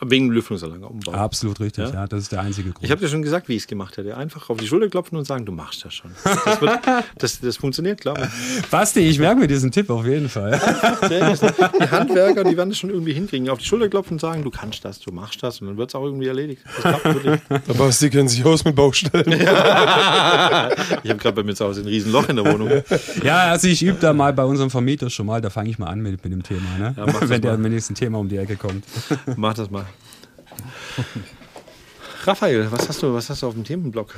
Wegen Lüftungsanlagenumbau. Absolut richtig, ja? ja? Das ist der einzige Grund. Ich habe dir schon gesagt, wie ich es gemacht hätte. Einfach auf die Schulter klopfen und sagen, du machst das schon. Das, wird, [laughs] das, das funktioniert, glaube ich. Basti, ich merke mir diesen Tipp auf jeden Fall. [laughs] die Handwerker, die werden das schon irgendwie hinkriegen. Auf die Schulter klopfen und sagen, du kannst das, du machst das und dann wird es auch irgendwie erledigt. Der [laughs] Basti kennt sich aus mit Baustellen. Ja. Ich habe gerade bei mir zu Hause ein Riesenloch in der Wohnung. Ja, also ich übe da mal bei unserem Vermieter schon mal, da fange ich mal an mit, mit dem Thema, ne? Ja, wenn der mit dem nächsten Thema um die Ecke kommt. Mach das mal. Raphael, was hast du, was hast du auf dem Themenblock?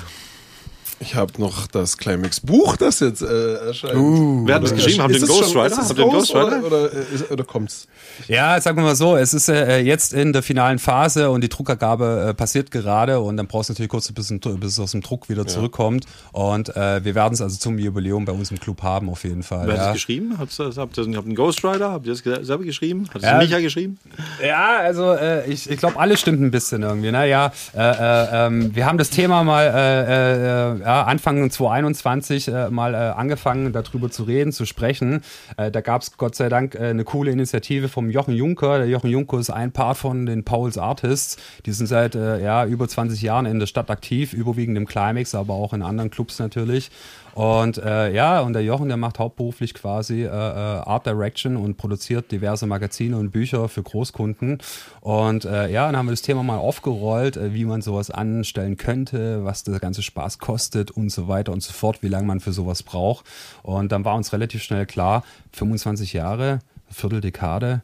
Ich habe noch das Climax-Buch, das jetzt äh, erscheint. Uh, Wer hat das geschrieben? Haben den Ghostwriter? Haben den Ghostwriter? Oder, oder, oder, kommt's? Ja, sagen wir mal so, es ist äh, jetzt in der finalen Phase und die Druckergabe äh, passiert gerade und dann brauchst du natürlich kurz ein bisschen, bis es aus dem Druck wieder ja. zurückkommt. Und äh, wir werden es also zum Jubiläum bei uns im Club haben, auf jeden Fall. Wer ja. hat es geschrieben? Habt ihr, habt ihr einen Ghostwriter? Habt ihr das selber geschrieben? Hat es ja, Micha geschrieben? Ja, also äh, ich, ich glaube, alles stimmt ein bisschen irgendwie. Ne? Ja, äh, äh, ähm, wir haben das Thema mal ja, Anfang 2021 äh, mal äh, angefangen, darüber zu reden, zu sprechen. Äh, da gab es Gott sei Dank äh, eine coole Initiative vom Jochen Juncker. Der Jochen Juncker ist ein Part von den Pauls Artists. Die sind seit äh, ja, über 20 Jahren in der Stadt aktiv, überwiegend im Climax, aber auch in anderen Clubs natürlich. Und äh, ja, und der Jochen, der macht hauptberuflich quasi äh, äh, Art Direction und produziert diverse Magazine und Bücher für Großkunden. Und äh, ja, dann haben wir das Thema mal aufgerollt, äh, wie man sowas anstellen könnte, was der ganze Spaß kostet und so weiter und so fort, wie lange man für sowas braucht. Und dann war uns relativ schnell klar, 25 Jahre, Vierteldekade,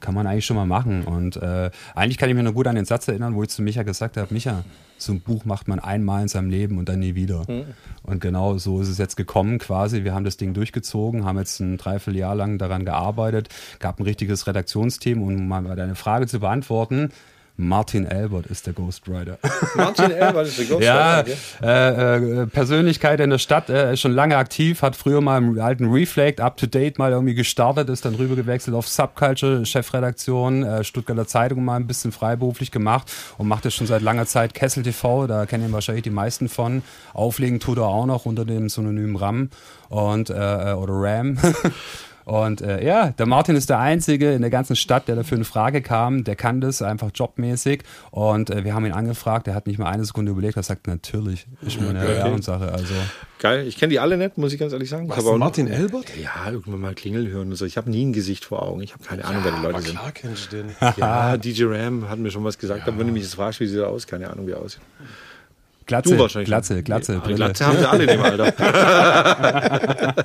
kann man eigentlich schon mal machen. Und äh, eigentlich kann ich mich noch gut an den Satz erinnern, wo ich zu Micha gesagt habe, Micha, so ein Buch macht man einmal in seinem Leben und dann nie wieder. Mhm. Und genau so ist es jetzt gekommen quasi. Wir haben das Ding durchgezogen, haben jetzt ein Dreivierteljahr lang daran gearbeitet, gab ein richtiges Redaktionsteam, um mal deine Frage zu beantworten. Martin Albert ist der Ghostwriter. [laughs] Martin Albert ist der Ghostwriter. ja, okay. äh, äh, Persönlichkeit in der Stadt, äh, ist schon lange aktiv, hat früher mal im alten Reflect Up to Date mal irgendwie gestartet, ist dann rüber gewechselt auf Subculture, Chefredaktion, äh, Stuttgarter Zeitung mal ein bisschen freiberuflich gemacht und macht jetzt schon seit langer Zeit Kessel TV, da kennen ihn wahrscheinlich die meisten von. Auflegen tut er auch noch unter dem Synonym RAM und äh, äh oder RAM. [laughs] Und äh, ja, der Martin ist der Einzige in der ganzen Stadt, der dafür eine Frage kam. Der kann das einfach jobmäßig. Und äh, wir haben ihn angefragt. Er hat nicht mal eine Sekunde überlegt. Er sagt, natürlich, ist mir eine okay. Ehrensache. Also. Geil. Ich kenne die alle nicht, muss ich ganz ehrlich sagen. Was, Martin Elbert? Ja, irgendwann mal Klingel hören und so. Ich habe nie ein Gesicht vor Augen. Ich habe keine Ahnung, ja, wer die Leute sind. klar kennst du den. ja, [laughs] DJ Ram hat mir schon was gesagt. Ja. Aber wenn du mich jetzt fragst, wie sieht er aus, keine Ahnung, wie er aussieht. Glatze, du wahrscheinlich. Glatze, Glatze, ja, Glatze haben wir alle in dem Alter.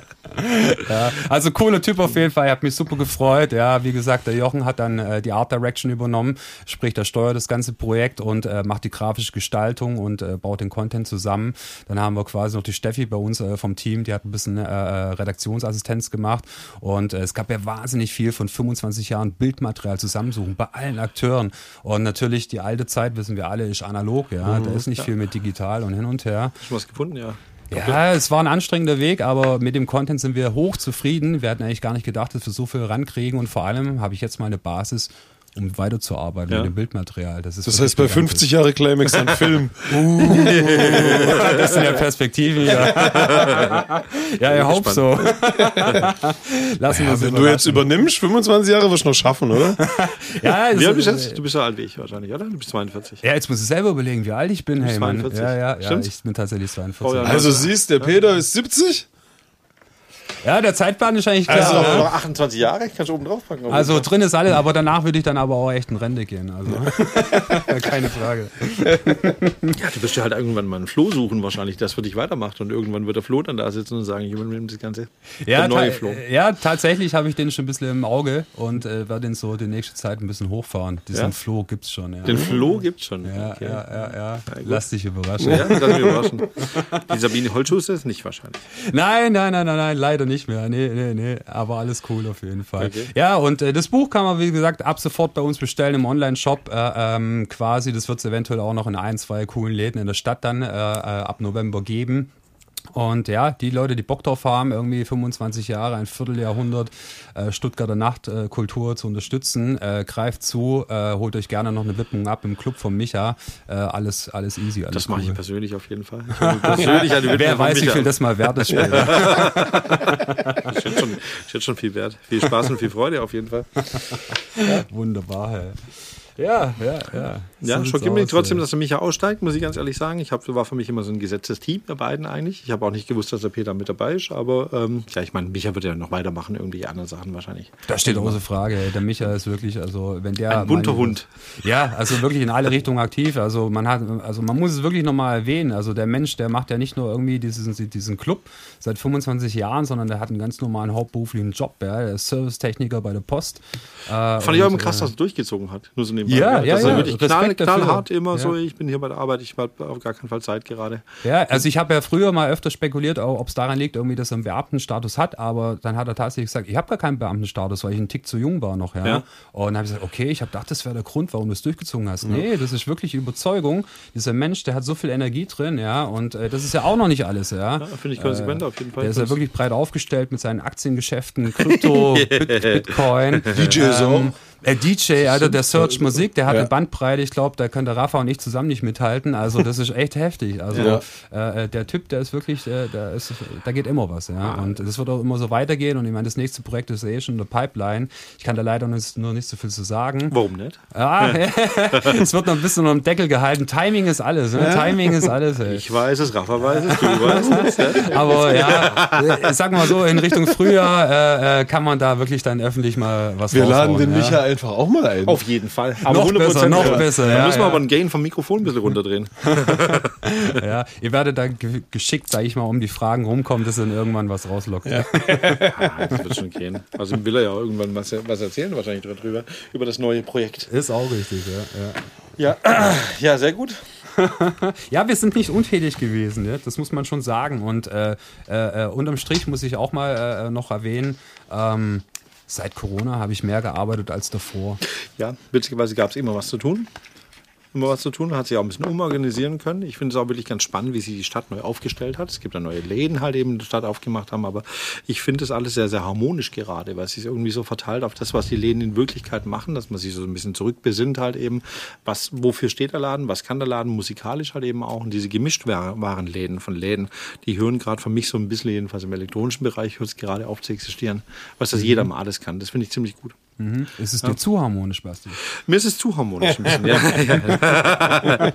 [laughs] [laughs] ja, also cooler Typ auf jeden Fall. Ich habe mich super gefreut. Ja, wie gesagt, der Jochen hat dann äh, die Art Direction übernommen, sprich, der steuert das ganze Projekt und äh, macht die grafische Gestaltung und äh, baut den Content zusammen. Dann haben wir quasi noch die Steffi bei uns äh, vom Team, die hat ein bisschen äh, äh Redaktionsassistenz gemacht und es gab ja wahnsinnig viel von 25 Jahren Bildmaterial zusammensuchen bei allen Akteuren und natürlich die alte Zeit wissen wir alle ist analog. Ja, mhm, da ist nicht ja. viel mit digital digital und hin und her. Schon was gefunden, ja. Ja, es war ein anstrengender Weg, aber mit dem Content sind wir hoch zufrieden. Wir hatten eigentlich gar nicht gedacht, dass wir so viel rankriegen und vor allem habe ich jetzt mal eine Basis, um weiterzuarbeiten ja. mit dem Bildmaterial. Das, ist das heißt, bei 50 Jahre Climax ein Film. [laughs] Uh, das sind ja Perspektiven. Ja, [laughs] ja ich hoffe so. [laughs] Lassen ja, wenn du jetzt übernimmst, 25 Jahre wirst du noch schaffen, oder? ja, wie alt bist du jetzt? Du bist so alt wie ich wahrscheinlich, oder? Du bist 42. Ja, jetzt musst du selber überlegen, wie alt ich bin. Hey, 42. Ja, ja, ja, ich bin tatsächlich 42. Oh, also siehst, der Peter ist 70? Ja, der Zeitplan ist eigentlich klar. Also noch 28 Jahre, ich kann es oben drauf packen. Also drin ist alles, aber danach würde ich dann aber auch echt in Rente gehen. Also [laughs] keine Frage. Ja, du wirst ja halt irgendwann mal einen Floh suchen wahrscheinlich, das für dich weitermacht und irgendwann wird der Floh dann da sitzen und sagen, ich übernehme das Ganze. Ja, neue Floh. ja, tatsächlich habe ich den schon ein bisschen im Auge und äh, werde den so die nächste Zeit ein bisschen hochfahren. Diesen ja? Floh gibt es schon. Ja. Den Floh gibt es schon? Ja, okay. ja, ja, ja. Lass dich überraschen. Ja, lass mich überraschen. Die Sabine Holtschuss ist nicht wahrscheinlich. Nein, nein, nein, nein, nein, leider nicht mehr. Nee, nee, nee. Aber alles cool auf jeden Fall. Okay. Ja, und äh, das Buch kann man, wie gesagt, ab sofort bei uns bestellen im Online-Shop. Äh, ähm, quasi, das wird es eventuell auch noch in ein, zwei coolen Läden in der Stadt dann äh, äh ab November geben. Und ja, die Leute, die Bock drauf haben, irgendwie 25 Jahre, ein Vierteljahrhundert äh, Stuttgarter Nachtkultur äh, zu unterstützen, äh, greift zu, äh, holt euch gerne noch eine Widmung ab im Club von Micha. Äh, alles, alles easy. Alles das mache ich persönlich auf jeden Fall. [laughs] persönlich eine Wer weiß, wie viel das mal wert ist später. das [laughs] ist schon, ist schon viel wert. Viel Spaß und viel Freude auf jeden Fall. Ja. Wunderbar, hey. Ja, ja, ja. Ja, schockiert mich trotzdem, dass er mich ja aussteigt, muss ich ganz ehrlich sagen. Ich hab, war für mich immer so ein gesetztes Team der beiden eigentlich. Ich habe auch nicht gewusst, dass der Peter mit dabei ist, aber ähm, ja, ich meine, Micha wird ja noch weitermachen, irgendwie andere Sachen wahrscheinlich. Da steht große Frage. Der Micha ist wirklich, also wenn der. Ein bunter meine, Hund. Ja, also wirklich in alle Richtungen aktiv. Also man hat, also man muss es wirklich nochmal erwähnen. Also der Mensch, der macht ja nicht nur irgendwie diesen, diesen Club seit 25 Jahren, sondern der hat einen ganz normalen hauptberuflichen Job. Ja. Der ist Servicetechniker bei der Post. Äh, Fand ich auch immer krass, dass er durchgezogen hat. Nur so nebenbei. Ja, ja, dass ja. wirklich knall, knallhart immer ja. so, ich bin hier bei der Arbeit, ich habe auf gar keinen Fall Zeit gerade. Ja, also ich habe ja früher mal öfter spekuliert, ob es daran liegt, irgendwie, dass er einen Beamtenstatus hat, aber dann hat er tatsächlich gesagt, ich habe gar keinen Beamtenstatus, weil ich einen Tick zu jung war noch, ja. ja. Und dann habe ich gesagt, okay, ich habe gedacht, das wäre der Grund, warum du es durchgezogen hast. Ja. Nee, das ist wirklich Überzeugung. Dieser Mensch, der hat so viel Energie drin, ja, und äh, das ist ja auch noch nicht alles, ja. ja Finde ich konsequent äh, auf jeden Fall. Der ist ja wirklich breit aufgestellt mit seinen Aktiengeschäften, Krypto, [laughs] Bit Bitcoin. DJ ähm, Äh, DJ, Alter, der Search Musik, der hat ja. eine Bandbreite, ich glaube, da könnte Rafa und ich zusammen nicht mithalten. Also das ist echt heftig. Also ja. äh, der Typ, der ist wirklich, äh, da, ist, da geht immer was, ja. Und das wird auch immer so weitergehen. Und ich meine, das nächste Projekt ist eh schon eine Pipeline. Ich kann da leider nur nicht so viel zu sagen. Warum nicht? Ah, [laughs] es wird noch ein bisschen um Deckel gehalten. Timing ist alles. Ne? Timing ist alles. Ey. Ich weiß es, Rafa weiß es, du weißt es. Ja? [laughs] Aber ja, sag mal so, in Richtung Frühjahr äh, äh, kann man da wirklich dann öffentlich mal was Wir laden den Micha einfach auch mal ein. Auf jeden Fall. Aber noch besser, noch ja. besser. Da müssen wir aber ein Gain vom Mikrofon ein bisschen runterdrehen. [laughs] ja, ihr werdet da geschickt, sag ich mal, um die Fragen rumkommen, dass dann irgendwann was rauslockt. Ja. [laughs] ah, das wird schon gehen. Also will er ja irgendwann was, was erzählen wahrscheinlich darüber, über das neue Projekt. Ist auch richtig, ja. Ja, ja, [clears throat] ja sehr gut. [laughs] ja, wir sind nicht untätig gewesen, ja? das muss man schon sagen. Und äh, äh, unterm Strich muss ich auch mal äh, noch erwähnen, ähm, seit Corona habe ich mehr gearbeitet als davor. Ja, witzigerweise gab es immer was zu tun immer was zu tun, hat sich auch ein bisschen umorganisieren können. Ich finde es auch wirklich ganz spannend, wie sich die Stadt neu aufgestellt hat. Es gibt ja neue Läden halt eben, die Stadt aufgemacht haben, aber ich finde das alles sehr, sehr harmonisch gerade, weil es sich irgendwie so verteilt auf das, was die Läden in Wirklichkeit machen, dass man sich so ein bisschen zurückbesinnt halt eben, was, wofür steht der Laden, was kann der Laden, musikalisch halt eben auch und diese gemischt waren Läden von Läden, die hören gerade für mich so ein bisschen, jedenfalls im elektronischen Bereich, hört es gerade auf zu existieren, was das mhm. jeder mal alles kann. Das finde ich ziemlich gut. Mhm. Ist es dir ja. zu harmonisch, Basti? Mir ist es zu harmonisch ein bisschen, [laughs] ja.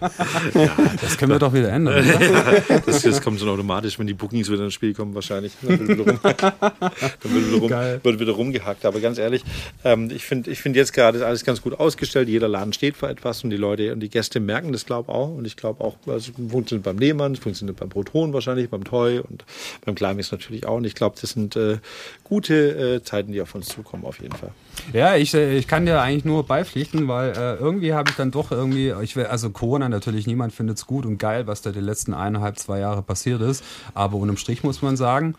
ja. Das können wir doch wieder ändern. [laughs] das, das, kommt so automatisch, wenn die Bookings wieder ins Spiel kommen, wahrscheinlich. Dann wird wieder, rum, [laughs] dann wird wieder, rum, wird wieder rumgehackt. Aber ganz ehrlich, ähm, ich finde ich find jetzt gerade alles ganz gut ausgestellt. Jeder Laden steht für etwas und die Leute und die Gäste merken das, glaube ich, auch. Und ich glaube auch, also funktioniert beim Lehmann, es funktioniert beim Proton wahrscheinlich, beim Toy und beim Climax natürlich auch. Und ich glaube, das sind äh, gute äh, Zeiten, die auf uns zukommen, auf jeden Fall. Ja, ich, äh, ich kann dir eigentlich nur beipflichten, weil äh, irgendwie habe ich dann doch irgendwie, ich will, also Corona natürlich, niemand findet es gut und geil, was da die letzten eineinhalb, zwei Jahre passiert ist. Aber unterm Strich muss man sagen,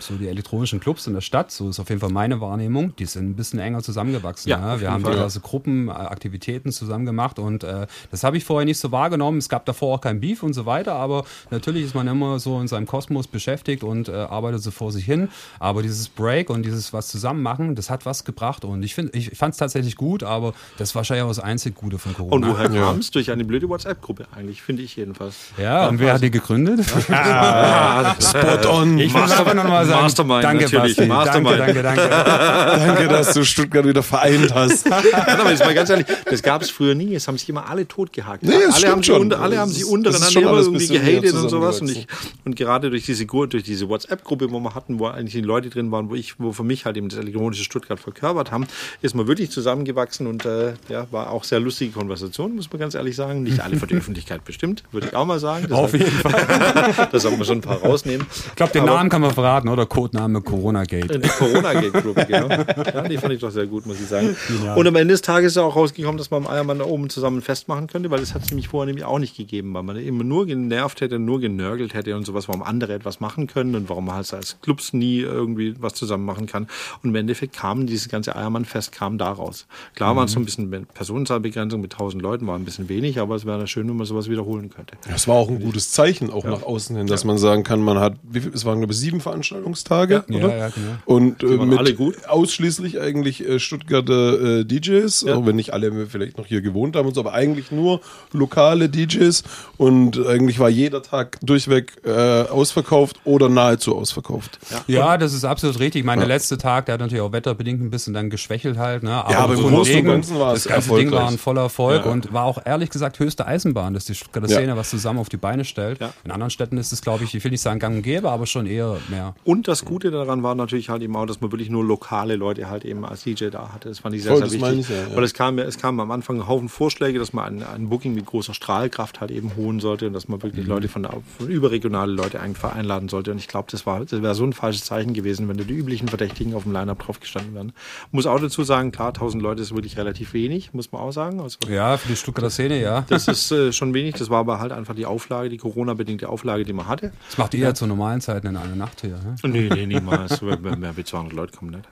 so die elektronischen Clubs in der Stadt, so ist auf jeden Fall meine Wahrnehmung, die sind ein bisschen enger zusammengewachsen. Ja, ja. Wir haben diverse Gruppen, äh, Aktivitäten zusammen gemacht und äh, das habe ich vorher nicht so wahrgenommen. Es gab davor auch kein Beef und so weiter, aber natürlich ist man immer so in seinem Kosmos beschäftigt und äh, arbeitet so vor sich hin. Aber dieses Break und dieses was zusammen machen, das hat was gebracht und ich finde, ich fand es tatsächlich gut, aber das war wahrscheinlich auch das einzig Gute von Corona. Und woher kam es? Durch eine blöde WhatsApp-Gruppe eigentlich, finde ich jedenfalls. Ja, und wer hat die gegründet? ah, [laughs] Spot on. Ich will einfach nochmal sagen, Mastermind, danke, natürlich. Basti. Mastermind. Danke, danke, danke. [laughs] danke, dass du Stuttgart wieder vereint hast. [laughs] ja, aber jetzt mal ganz ehrlich, das gab es früher nie. Es haben sich immer alle totgehakt. Nee, alle, haben schon. Unter, alle haben sie untereinander immer irgendwie gehatet und sowas. Und, ich, und gerade durch diese, durch diese WhatsApp-Gruppe, wo wir hatten, wo eigentlich die Leute drin waren, wo ich, wo für mich halt eben das elektronische Stuttgart verkörpert haben, ist man wirklich zusammengewachsen und äh, ja, war auch sehr lustige Konversation, muss man ganz ehrlich sagen. Nicht alle für die Öffentlichkeit bestimmt, würde ich auch mal sagen. Das Auf jeden Fall. [laughs] das sollten wir schon ein paar rausnehmen. Ich glaube, den Aber, Namen kann man verraten, oder? Codename Corona Gate. Die Corona Gate Gruppe, [laughs] genau. Ja, die fand ich doch sehr gut, muss ich sagen. Genial. Und am Ende des Tages ist auch rausgekommen, dass man am Eiermann da oben zusammen festmachen könnte, weil das hat es nämlich vorher nämlich auch nicht gegeben, weil man immer nur genervt hätte, nur genörgelt hätte und sowas, warum andere etwas machen können und warum man halt als Clubs nie irgendwie was zusammen machen kann. Und im Endeffekt kam dieses ganze Eiermann-Fest kam daraus. Klar mhm. waren es so ein bisschen Personenzahlbegrenzung mit 1000 Leuten, war ein bisschen wenig, aber es wäre schön, wenn man sowas wiederholen könnte. Das war auch ein gutes Zeichen, auch ja. nach außen hin, dass ja. man sagen kann, man hat, wie viel, es waren glaube ich sieben Veranstaltungstage, ja. oder? Ja, genau. Und äh, mit alle gut. ausschließlich eigentlich äh, Stuttgarter äh, DJs, auch wenn nicht alle vielleicht noch hier gewohnt haben und so, aber eigentlich nur lokale DJs und eigentlich war jeder Tag durchweg äh, ausverkauft oder nahezu ausverkauft. Ja, das ist absolut richtig. Ich meine, der letzte Tag, der hat natürlich auch wetterbedingt ein bisschen dann geschwächelt halt, ne? Aber, ja, aber im Großen und Ganzen war es Das ganze Ding war ein voller Erfolg und war auch ehrlich gesagt höchste Eisenbahn, dass die Stuttgarter Szene was zusammen auf die Beine stellt. In anderen Städten ist es, glaube ich, ich will nicht sagen gang und gäbe, aber schon eher mehr. Und das Gute daran war natürlich halt eben auch, dass man wirklich nur lokale Leute halt eben als DJ da hatte. Das fand ich sehr, Voll, sehr wichtig. Ich, ja, ja. Weil es kam, es kam am Anfang ein Haufen Vorschläge, dass man ein, ein Booking mit großer Strahlkraft halt eben holen sollte und dass man wirklich mhm. Leute von, von, überregionale Leute einfach einladen sollte. Und ich glaube, das war, das wäre so ein falsches Zeichen gewesen, wenn da die üblichen Verdächtigen auf dem Line-Up drauf gestanden wären. Muss auch dazu sagen, klar, 1000 Leute ist wirklich relativ wenig, muss man auch sagen. Also, ja, für die Stuttgarter Szene, ja. Das ist äh, schon wenig. Das war aber halt einfach die Auflage, die Corona-bedingte Auflage, die man hatte. Das macht ihr ja zu normalen Zeiten in einer Nacht hier. Ne? Nee, nee, niemals. mehr, wie 200 Leute kommen nicht.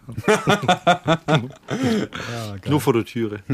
ja, Nur vor der Türe. [laughs]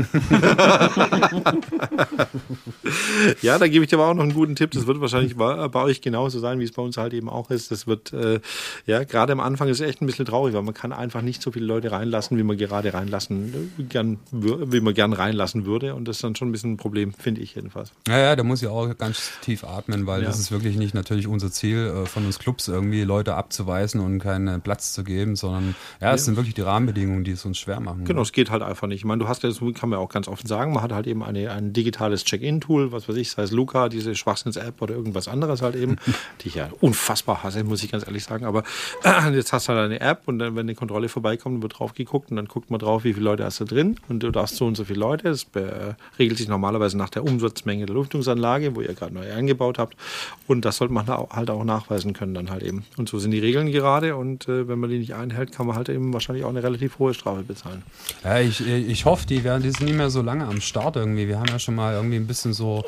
ja, da gebe ich dir aber auch noch einen guten Tipp. Das wird wahrscheinlich bei, euch genauso sein, wie es bei uns halt eben auch ist. Das wird, äh, ja, gerade am Anfang ist es echt ein bisschen traurig, weil man kann einfach nicht so viele Leute reinlassen, wie man gerade reinlassen, gern, wie man gern reinlassen würde. Und das ist dann schon ein bisschen ein Problem, finde ich jedenfalls. Ja, ja, da muss ich auch ganz tief atmen, weil ja. das ist wirklich nicht natürlich unser Ziel äh, von uns Clubs, irgendwie Leute abzuweisen und keinen Platz zu geben, sondern ja, es ja. sind wirklich die Rahmenbedingungen, die es uns schwer machen. Genau, es geht halt einfach nicht. Ich meine, du hast ja, das kann man auch ganz offen sagen, man hat halt eben eine, ein digitales Check-in-Tool, was weiß ich, sei es Luca, diese Schwachsinns-App oder irgendwas anderes halt eben, [laughs] die ich ja unfassbar hasse, muss ich ganz ehrlich sagen. Aber äh, [clears throat] jetzt hast du halt eine App und dann, wenn eine Kontrolle vorbeikommt, wird drauf geguckt und dann guckt man drauf, wie viele Leute hast du drin und du darfst so und so viele Leute. Das äh, regelt sich normalerweise nach der Umsatzmenge der Lüftungsanlage, wo ihr gerade neu eingebaut habt. Und das sollte man halt auch nachweisen können dann halt eben. Und so sind die Regeln gerade und äh, wenn man die nicht einhält, kann man halt eben wahrscheinlich auch eine relativ hohe Strafe bezahlen. Ja, ich, ich hoffe, die werden die sind nicht mehr so lange am Start irgendwie. Wir haben ja schon mal irgendwie ein bisschen so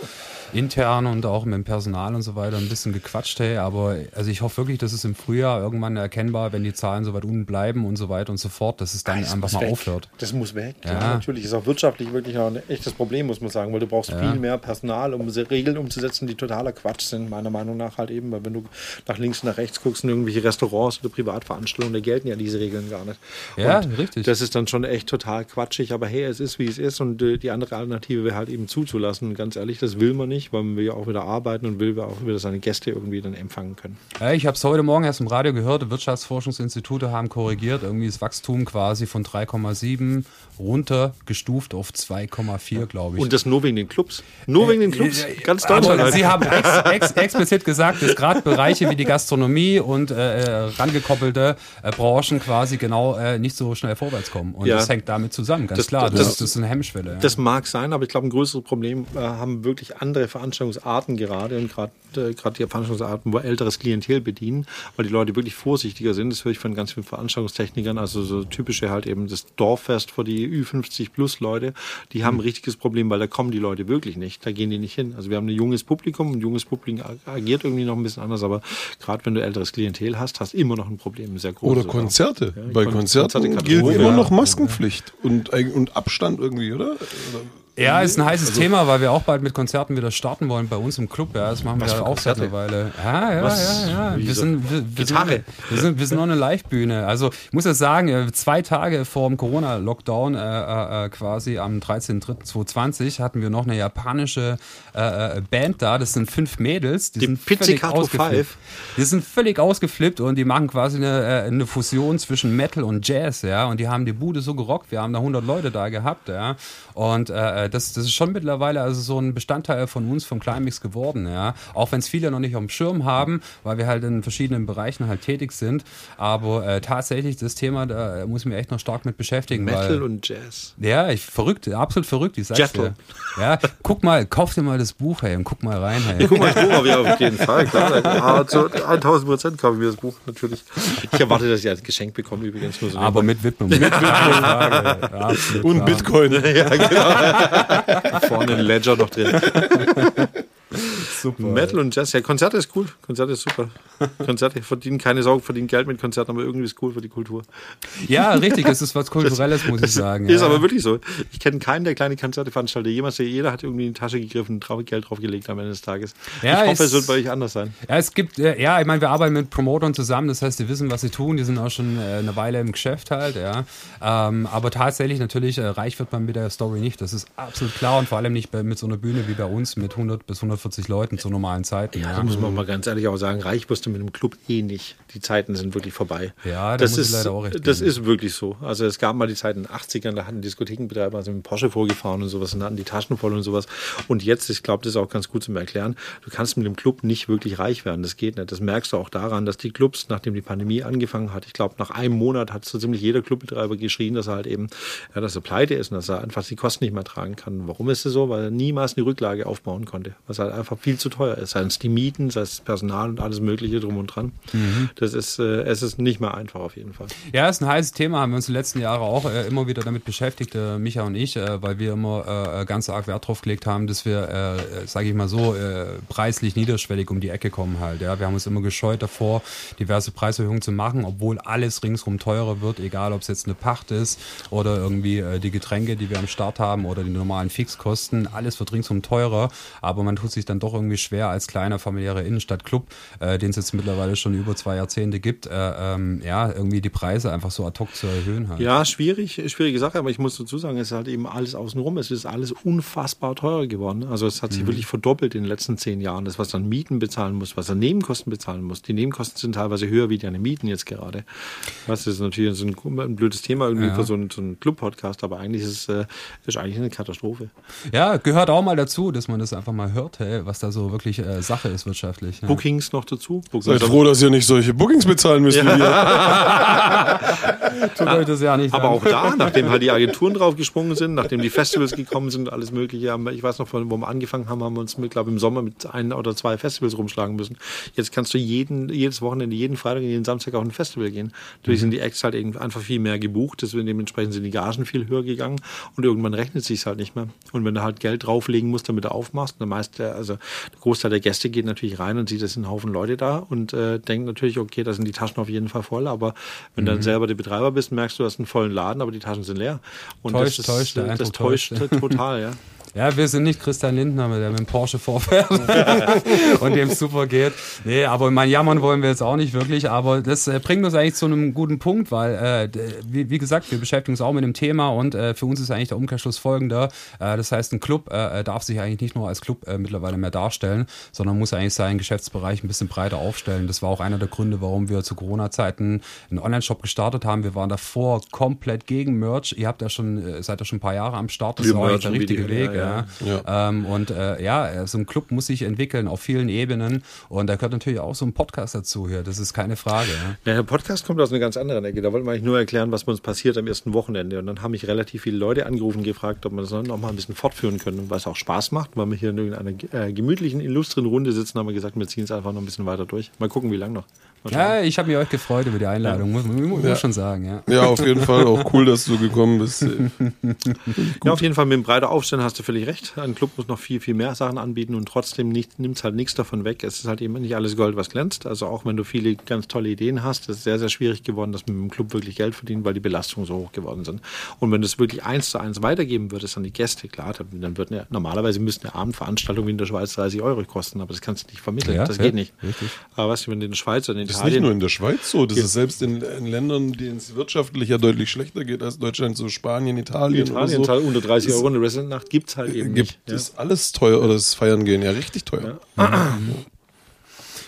intern und auch mit dem Personal und so weiter ein bisschen gequatscht, hey, aber also ich hoffe wirklich, dass es im Frühjahr irgendwann erkennbar, wenn die Zahlen so weit unten bleiben und so weiter und so fort, dass es dann das einfach mal weg. aufhört. Das muss weg. Ja. ja. natürlich ist auch wirtschaftlich wirklich ein echtes Problem, muss man sagen, weil du brauchst ja. viel mehr Personal, um Regeln umzusetzen, die totaler Quatsch sind, meiner Meinung nach halt eben, weil wenn du nach links und nach rechts guckst in irgendwelche Restaurants oder Privatveranstaltungen, da gelten ja diese Regeln gar nicht. Ja, und richtig. Das ist dann schon echt total quatschig, aber hey, es ist wie es ist und äh, die andere Alternative wäre halt eben zuzulassen. Ganz ehrlich, das will man nicht, weil man will ja auch wieder arbeiten und will auch wieder seine Gäste irgendwie dann empfangen können. Ich habe es heute Morgen erst im Radio gehört, Wirtschaftsforschungsinstitute haben korrigiert, irgendwie das Wachstum quasi von 3,7 runtergestuft auf 2,4, glaube ich. Und das nur wegen den Clubs? Nur wegen den Clubs? Äh, Ganz Deutschland. Halt. Sie haben ex, ex, explizit gesagt, dass gerade Bereiche wie die Gastronomie und äh, äh, rangekoppelte äh, Branchen quasi genau äh, nicht so schnell vorwärts kommen. Und ja. das hängt damit zusammen, ganz das, klar. Das, das, ist eine Hemmschwelle. Das mag sein, aber ich glaube, ein größeres Problem äh, haben wirklich andere Veranstaltungsarten gerade und gerade gerade die Veranstaltungsarten, wo älteres Klientel bedienen, weil die Leute wirklich vorsichtiger sind. Das höre ich von ganz vielen Veranstaltungstechnikern, also so typische halt eben das Dorffest für die Ü50 plus Leute, die haben ein richtiges Problem, weil da kommen die Leute wirklich nicht. Da gehen die nicht hin. Also wir haben ein junges Publikum, ein junges Publikum agiert irgendwie noch ein bisschen anders, aber gerade wenn du älteres Klientel hast, hast du immer noch ein Problem, sehr groß. Oder Konzerte. Ja, Bei Konzerten Konzerte gilt immer noch Maskenpflicht und, und Abstand irgendwie, oder? oder? Ja, ist ein heißes also, Thema, weil wir auch bald mit Konzerten wieder starten wollen bei uns im Club. Ja, das machen wir ja auch seit einer Weile. Ja, ja, was, ja, ja. Wir sind, wir, wir, sind, wir, sind, wir sind noch eine Live-Bühne. Also ich muss ja sagen, äh, zwei Tage vor dem Corona-Lockdown, äh, äh, äh quasi am 13.03.2020, hatten wir noch eine japanische äh, äh, Band da. Das sind fünf Mädels. Die, die sind völlig ausgeflippt. Die sind völlig ausgeflippt und die machen quasi eine, eine Fusion zwischen Metal und Jazz. Ja, und die haben die Bude so gerockt. Wir haben da 100 Leute da gehabt. Ja, und äh, äh, das, das ist schon mittlerweile also so ein Bestandteil von uns, vom Climax geworden, ja. Auch wenn es viele noch nicht auf dem Schirm haben, weil wir halt in verschiedenen Bereichen halt tätig sind. Aber äh, tatsächlich das Thema, da muss ich mich echt noch stark mit beschäftigen. Metal weil, und Jazz. Ja, ich verrückt, absolut verrückt, ich sag's dir. Ja, guck mal, kauf dir mal das Buch, hey, und guck mal rein, hey. Ich guck mal das Buch, ja, auf jeden Fall, klar. Zu 1000 Prozent kaufen wir das Buch, natürlich. Ich erwarte, dass ich als Geschenk bekomme, übrigens. Nur so Aber mit Widmung. Mit Widmung. [laughs] Ja, und Bitcoin. Ja, genau. [laughs] Vorne ein Ledger noch drin. Super. Metal und Jazz. Ja, Konzerte ist cool. Konzerte ist super. [laughs] Konzerte verdienen keine Sorge, verdienen Geld mit Konzerten, aber irgendwie ist cool für die Kultur. Ja, richtig. Es ist was Kulturelles, muss ich sagen. Ist ja. aber wirklich so. Ich kenne keinen, der kleine Konzerte veranstaltet. Jemals, jeder hat irgendwie in die Tasche gegriffen, Geld draufgelegt am Ende des Tages. Ja, ich hoffe, es, es wird bei euch anders sein. Ja, es gibt, äh, ja, ich meine, wir arbeiten mit Promotern zusammen. Das heißt, die wissen, was sie tun. Die sind auch schon äh, eine Weile im Geschäft halt, ja. Ähm, aber tatsächlich, natürlich, äh, reich wird man mit der Story nicht. Das ist absolut klar und vor allem nicht mit so einer Bühne wie bei uns mit 100 bis 140 Leuten zu normalen Zeiten. Ja, ja. da muss man mal ganz ehrlich auch sagen, reich wirst du mit einem Club eh nicht. Die Zeiten sind wirklich vorbei. Ja, das ist leider auch recht. Das geben. ist wirklich so. Also es gab mal die Zeiten in den 80ern, da hatten Diskothekenbetreiber also mit Porsche vorgefahren und sowas und hatten die Taschen voll und sowas. Und jetzt, ich glaube, das ist auch ganz gut zum Erklären, du kannst mit dem Club nicht wirklich reich werden. Das geht nicht. Das merkst du auch daran, dass die Clubs, nachdem die Pandemie angefangen hat, ich glaube, nach einem Monat hat so ziemlich jeder Clubbetreiber geschrien, dass er halt eben, ja, dass er pleite ist und dass er einfach die Kosten nicht mehr tragen kann. Warum ist es so? Weil er niemals eine Rücklage aufbauen konnte. Was halt einfach viel zu teuer ist. Sei es die Mieten, sei es Personal und alles Mögliche drum und dran. Mhm. Das ist, äh, es ist nicht mehr einfach auf jeden Fall. Ja, ist ein heißes Thema, haben wir uns die letzten Jahre auch äh, immer wieder damit beschäftigt, äh, Micha und ich, äh, weil wir immer äh, ganz arg Wert drauf gelegt haben, dass wir, äh, sage ich mal so, äh, preislich niederschwellig um die Ecke kommen halt. Ja, wir haben uns immer gescheut davor, diverse Preiserhöhungen zu machen, obwohl alles ringsrum teurer wird, egal ob es jetzt eine Pacht ist oder irgendwie äh, die Getränke, die wir am Start haben oder die normalen Fixkosten, alles wird ringsum teurer, aber man tut sich dann doch irgendwie schwer als kleiner familiärer Innenstadtclub, äh, den es jetzt mittlerweile schon über zwei Jahrzehnte gibt, äh, ähm, ja, irgendwie die Preise einfach so ad hoc zu erhöhen halt. Ja, schwierig, schwierige Sache, aber ich muss dazu sagen, es ist halt eben alles außenrum, es ist alles unfassbar teurer geworden. Also es hat sich mhm. wirklich verdoppelt in den letzten zehn Jahren. Das, was dann Mieten bezahlen muss, was er Nebenkosten bezahlen muss. Die Nebenkosten sind teilweise höher wie deine Mieten jetzt gerade. Das ist natürlich so ein, ein blödes Thema irgendwie ja. für so einen, so einen Club-Podcast, aber eigentlich ist es äh, ist eigentlich eine Katastrophe. Ja, gehört auch mal dazu, dass man das einfach mal hört, hey, was da so wirklich äh, Sache ist wirtschaftlich. Ja. Bookings noch dazu. Bookings Seid froh, dass ihr nicht solche Bookings bezahlen müsst ja. wie wir. [laughs] Tut euch das ja nicht Aber an. auch da, nachdem halt die Agenturen drauf gesprungen sind, nachdem die Festivals gekommen sind, alles mögliche, ich weiß noch, wo wir angefangen haben, haben wir uns, mit, glaube im Sommer mit ein oder zwei Festivals rumschlagen müssen. Jetzt kannst du jeden, jedes Wochenende, jeden Freitag, jeden Samstag auf ein Festival gehen. Natürlich mhm. sind die Acts halt einfach viel mehr gebucht, deswegen dementsprechend sind die Gagen viel höher gegangen und irgendwann rechnet sich halt nicht mehr. Und wenn du halt Geld drauflegen musst, damit du aufmachst, der meiste, also der Großteil der Gäste geht natürlich rein und sieht, es sind ein Haufen Leute da und äh, denkt natürlich, okay, da sind die Taschen auf jeden Fall voll, aber wenn mhm. du dann selber der Betreiber bist, merkst du, du hast einen vollen Laden, aber die Taschen sind leer. Und täuscht, das, ist, täuscht, das, das täuscht total, ja. [laughs] Ja, wir sind nicht Christian Lindner, der mit dem Porsche vorfährt [laughs] und dem super geht. Nee, aber mein Jammern wollen wir jetzt auch nicht wirklich. Aber das äh, bringt uns eigentlich zu einem guten Punkt, weil, äh, wie, wie, gesagt, wir beschäftigen uns auch mit dem Thema und äh, für uns ist eigentlich der Umkehrschluss folgender. Äh, das heißt, ein Club äh, darf sich eigentlich nicht nur als Club äh, mittlerweile mehr darstellen, sondern muss eigentlich seinen Geschäftsbereich ein bisschen breiter aufstellen. Das war auch einer der Gründe, warum wir zu Corona-Zeiten einen Online-Shop gestartet haben. Wir waren davor komplett gegen Merch. Ihr habt ja schon, seid ja schon ein paar Jahre am Start. Das wir ist auch der richtige Weg. Ja, ja. Ja. ja. Ähm, und äh, ja, so ein Club muss sich entwickeln auf vielen Ebenen. Und da gehört natürlich auch so ein Podcast dazu hier. Das ist keine Frage. Ja. Ja, der Podcast kommt aus einer ganz anderen Ecke. Da wollten wir eigentlich nur erklären, was bei uns passiert am ersten Wochenende. Und dann haben mich relativ viele Leute angerufen und gefragt, ob wir das noch mal ein bisschen fortführen können, weil es auch Spaß macht. Weil wir hier in irgendeiner äh, gemütlichen, illustren Runde sitzen, haben wir gesagt, wir ziehen es einfach noch ein bisschen weiter durch. Mal gucken, wie lange noch. Ja, ich habe mich euch gefreut über die Einladung, muss man ja. schon sagen. Ja. ja, auf jeden Fall. Auch cool, dass du gekommen bist. [laughs] ja, auf jeden Fall mit dem breiter Aufstellen hast du völlig recht. Ein Club muss noch viel, viel mehr Sachen anbieten und trotzdem nimmt es halt nichts davon weg. Es ist halt eben nicht alles Gold, was glänzt. Also auch wenn du viele ganz tolle Ideen hast, ist es sehr, sehr schwierig geworden, dass man mit dem Club wirklich Geld verdient, weil die Belastungen so hoch geworden sind. Und wenn du es wirklich eins zu eins weitergeben würdest an die Gäste, klar, dann würden ja, normalerweise müsste eine Abendveranstaltung wie in der Schweiz 30 Euro kosten, aber das kannst du nicht vermitteln. Ja, das geht nicht. Richtig. Aber weißt du, wenn du in der Schweiz oder in das ist nicht nur in der Schweiz so, das ist selbst in, in Ländern, denen es wirtschaftlich ja deutlich schlechter geht als Deutschland, so Spanien, Italien. Italien oder so. unter 30 Euro eine Resident-Nacht gibt es halt eben gibt, nicht. Ja. ist alles teuer oder das Feiern gehen ja richtig teuer. Ja.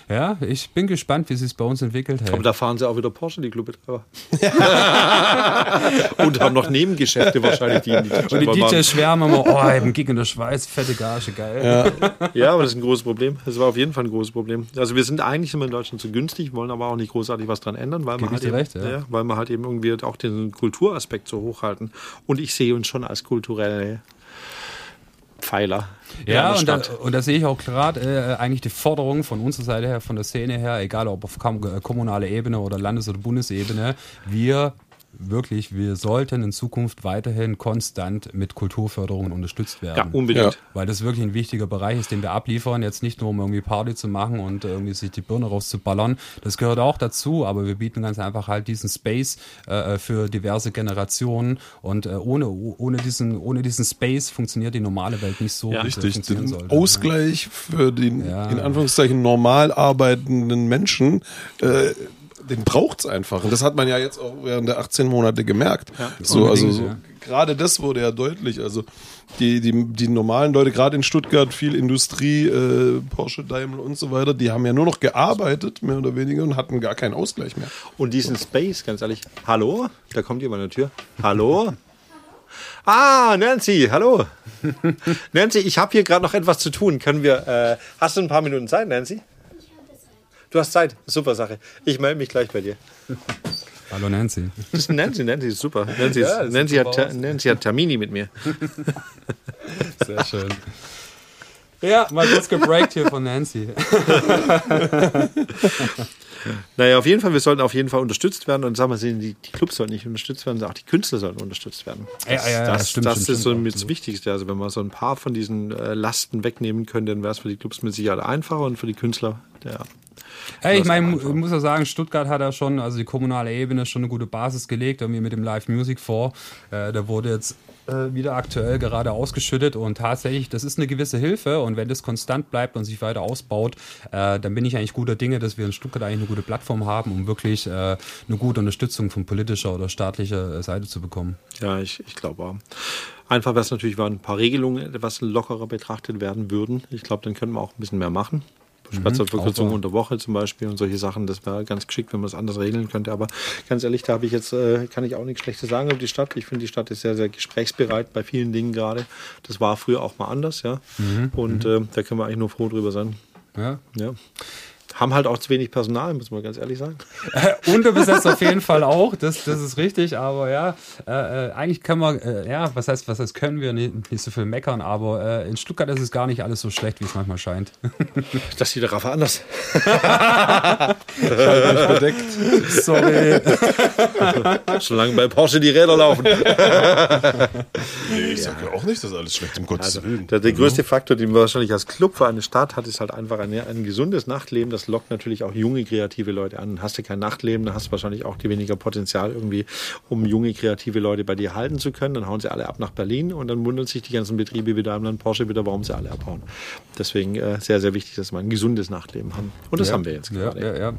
Ja, ich bin gespannt, wie sich bei uns entwickelt. Hey. Aber da fahren sie auch wieder Porsche, die Clubbetreiber. [laughs] und haben noch Nebengeschäfte wahrscheinlich, die in die Und die DJs schwärmen immer, oh, eben Gig in der Schweiz, fette Gage, geil. Ja. [laughs] ja, aber das ist ein großes Problem. Das war auf jeden Fall ein großes Problem. Also wir sind eigentlich immer in Deutschland zu günstig, wollen aber auch nicht großartig was dran ändern, weil, wir halt, eben, recht, ja. Ja, weil wir halt eben irgendwie auch den Kulturaspekt so hochhalten. Und ich sehe uns schon als kulturelle Pfeiler. Ja, und da, und da sehe ich auch gerade äh, eigentlich die Forderung von unserer Seite her, von der Szene her, egal ob auf kommunaler Ebene oder Landes- oder Bundesebene, wir wirklich, wir sollten in Zukunft weiterhin konstant mit Kulturförderungen unterstützt werden. Ja, unbedingt. Ja. Weil das wirklich ein wichtiger Bereich ist, den wir abliefern. Jetzt nicht nur, um irgendwie Party zu machen und irgendwie sich die Birne rauszuballern. Das gehört auch dazu, aber wir bieten ganz einfach halt diesen Space äh, für diverse Generationen und äh, ohne, ohne, diesen, ohne diesen Space funktioniert die normale Welt nicht so, ja. wie Richtig, den sollte. Ausgleich für den in Anführungszeichen normal arbeitenden Menschen äh, den braucht es einfach. Und das hat man ja jetzt auch während der 18 Monate gemerkt. Ja, so, also so, ja. gerade das wurde ja deutlich. Also die, die, die normalen Leute, gerade in Stuttgart, viel Industrie, äh, Porsche, Daimler und so weiter, die haben ja nur noch gearbeitet, mehr oder weniger, und hatten gar keinen Ausgleich mehr. Und diesen Space, ganz ehrlich, hallo? Da kommt jemand an der Tür. Hallo? Ah, Nancy, hallo. [laughs] Nancy, ich habe hier gerade noch etwas zu tun. Können wir, äh, hast du ein paar Minuten Zeit, Nancy? Du hast Zeit. Super Sache. Ich melde mich gleich bei dir. Hallo Nancy. Das ist Nancy, Nancy ist super. Nancy, ist, ja, Nancy, hat, Nancy hat Termini mit mir. Sehr schön. Ja, mal kurz gebreakt hier von Nancy. naja, auf jeden Fall, wir sollten auf jeden Fall unterstützt werden und sagen wir, die, die Clubs sollten nicht unterstützt werden, auch die Künstler sollten unterstützt werden. Das, ja, ja, ja, das, stimmt, das stimmt, ist so stimmt, das Wichtigste. Also wenn wir so ein paar von diesen äh, Lasten wegnehmen können, dann wäre es für die Clubs mit Sicherheit einfacher und für die Künstler der Hey, ich meine, ich muss ja sagen, Stuttgart hat ja schon, also die kommunale Ebene schon eine gute Basis gelegt, irgendwie mit dem Live Music Fonds. Äh, da wurde jetzt äh, wieder aktuell gerade ausgeschüttet und tatsächlich, das ist eine gewisse Hilfe und wenn das konstant bleibt und sich weiter ausbaut, äh, dann bin ich eigentlich guter Dinge, dass wir in Stuttgart eigentlich eine gute Plattform haben, um wirklich äh, eine gute Unterstützung von politischer oder staatlicher Seite zu bekommen. Ja, ich, ich glaube auch. Einfach wäre es natürlich, wenn ein paar Regelungen etwas lockerer betrachtet werden würden. Ich glaube, dann können wir auch ein bisschen mehr machen. Spazierverkürzung mhm, unter Woche zum Beispiel und solche Sachen. Das wäre ganz geschickt, wenn man das anders regeln könnte. Aber ganz ehrlich, da habe ich jetzt, äh, kann ich auch nichts Schlechtes sagen über die Stadt. Ich finde, die Stadt ist sehr, sehr gesprächsbereit bei vielen Dingen gerade. Das war früher auch mal anders, ja. Mhm, und äh, da können wir eigentlich nur froh drüber sein. Ja. ja haben halt auch zu wenig Personal, muss man ganz ehrlich sagen. Unterbesetzt auf jeden Fall auch, das, das ist richtig, aber ja, äh, äh, eigentlich können wir, äh, ja, was heißt, was heißt, können wir nicht, nicht so viel meckern, aber äh, in Stuttgart ist es gar nicht alles so schlecht, wie es manchmal scheint. [laughs] Das sieht der Rafa anders. bedeckt. Sorry. [laughs] Solange bei Porsche die Räder laufen. [laughs] nee, ich sage ja auch nicht, dass alles schlecht, um Gottes also, Willen. Der, der größte Faktor, den man wahrscheinlich als Club für eine Stadt hat, ist halt einfach ein, ein gesundes Nachtleben, das lockt natürlich auch junge, kreative Leute an. Hast du kein Nachtleben, dann hast du wahrscheinlich auch die weniger Potenzial irgendwie, um junge, kreative Leute bei dir halten zu können. Dann hauen sie alle ab nach Berlin und dann wundern sich die ganzen Betriebe wie Daimler und Porsche wieder, warum sie alle abhauen. Deswegen äh, sehr, sehr wichtig, dass wir ein gesundes Nachtleben haben. Und das ja, haben wir jetzt gerade. Ja, ja,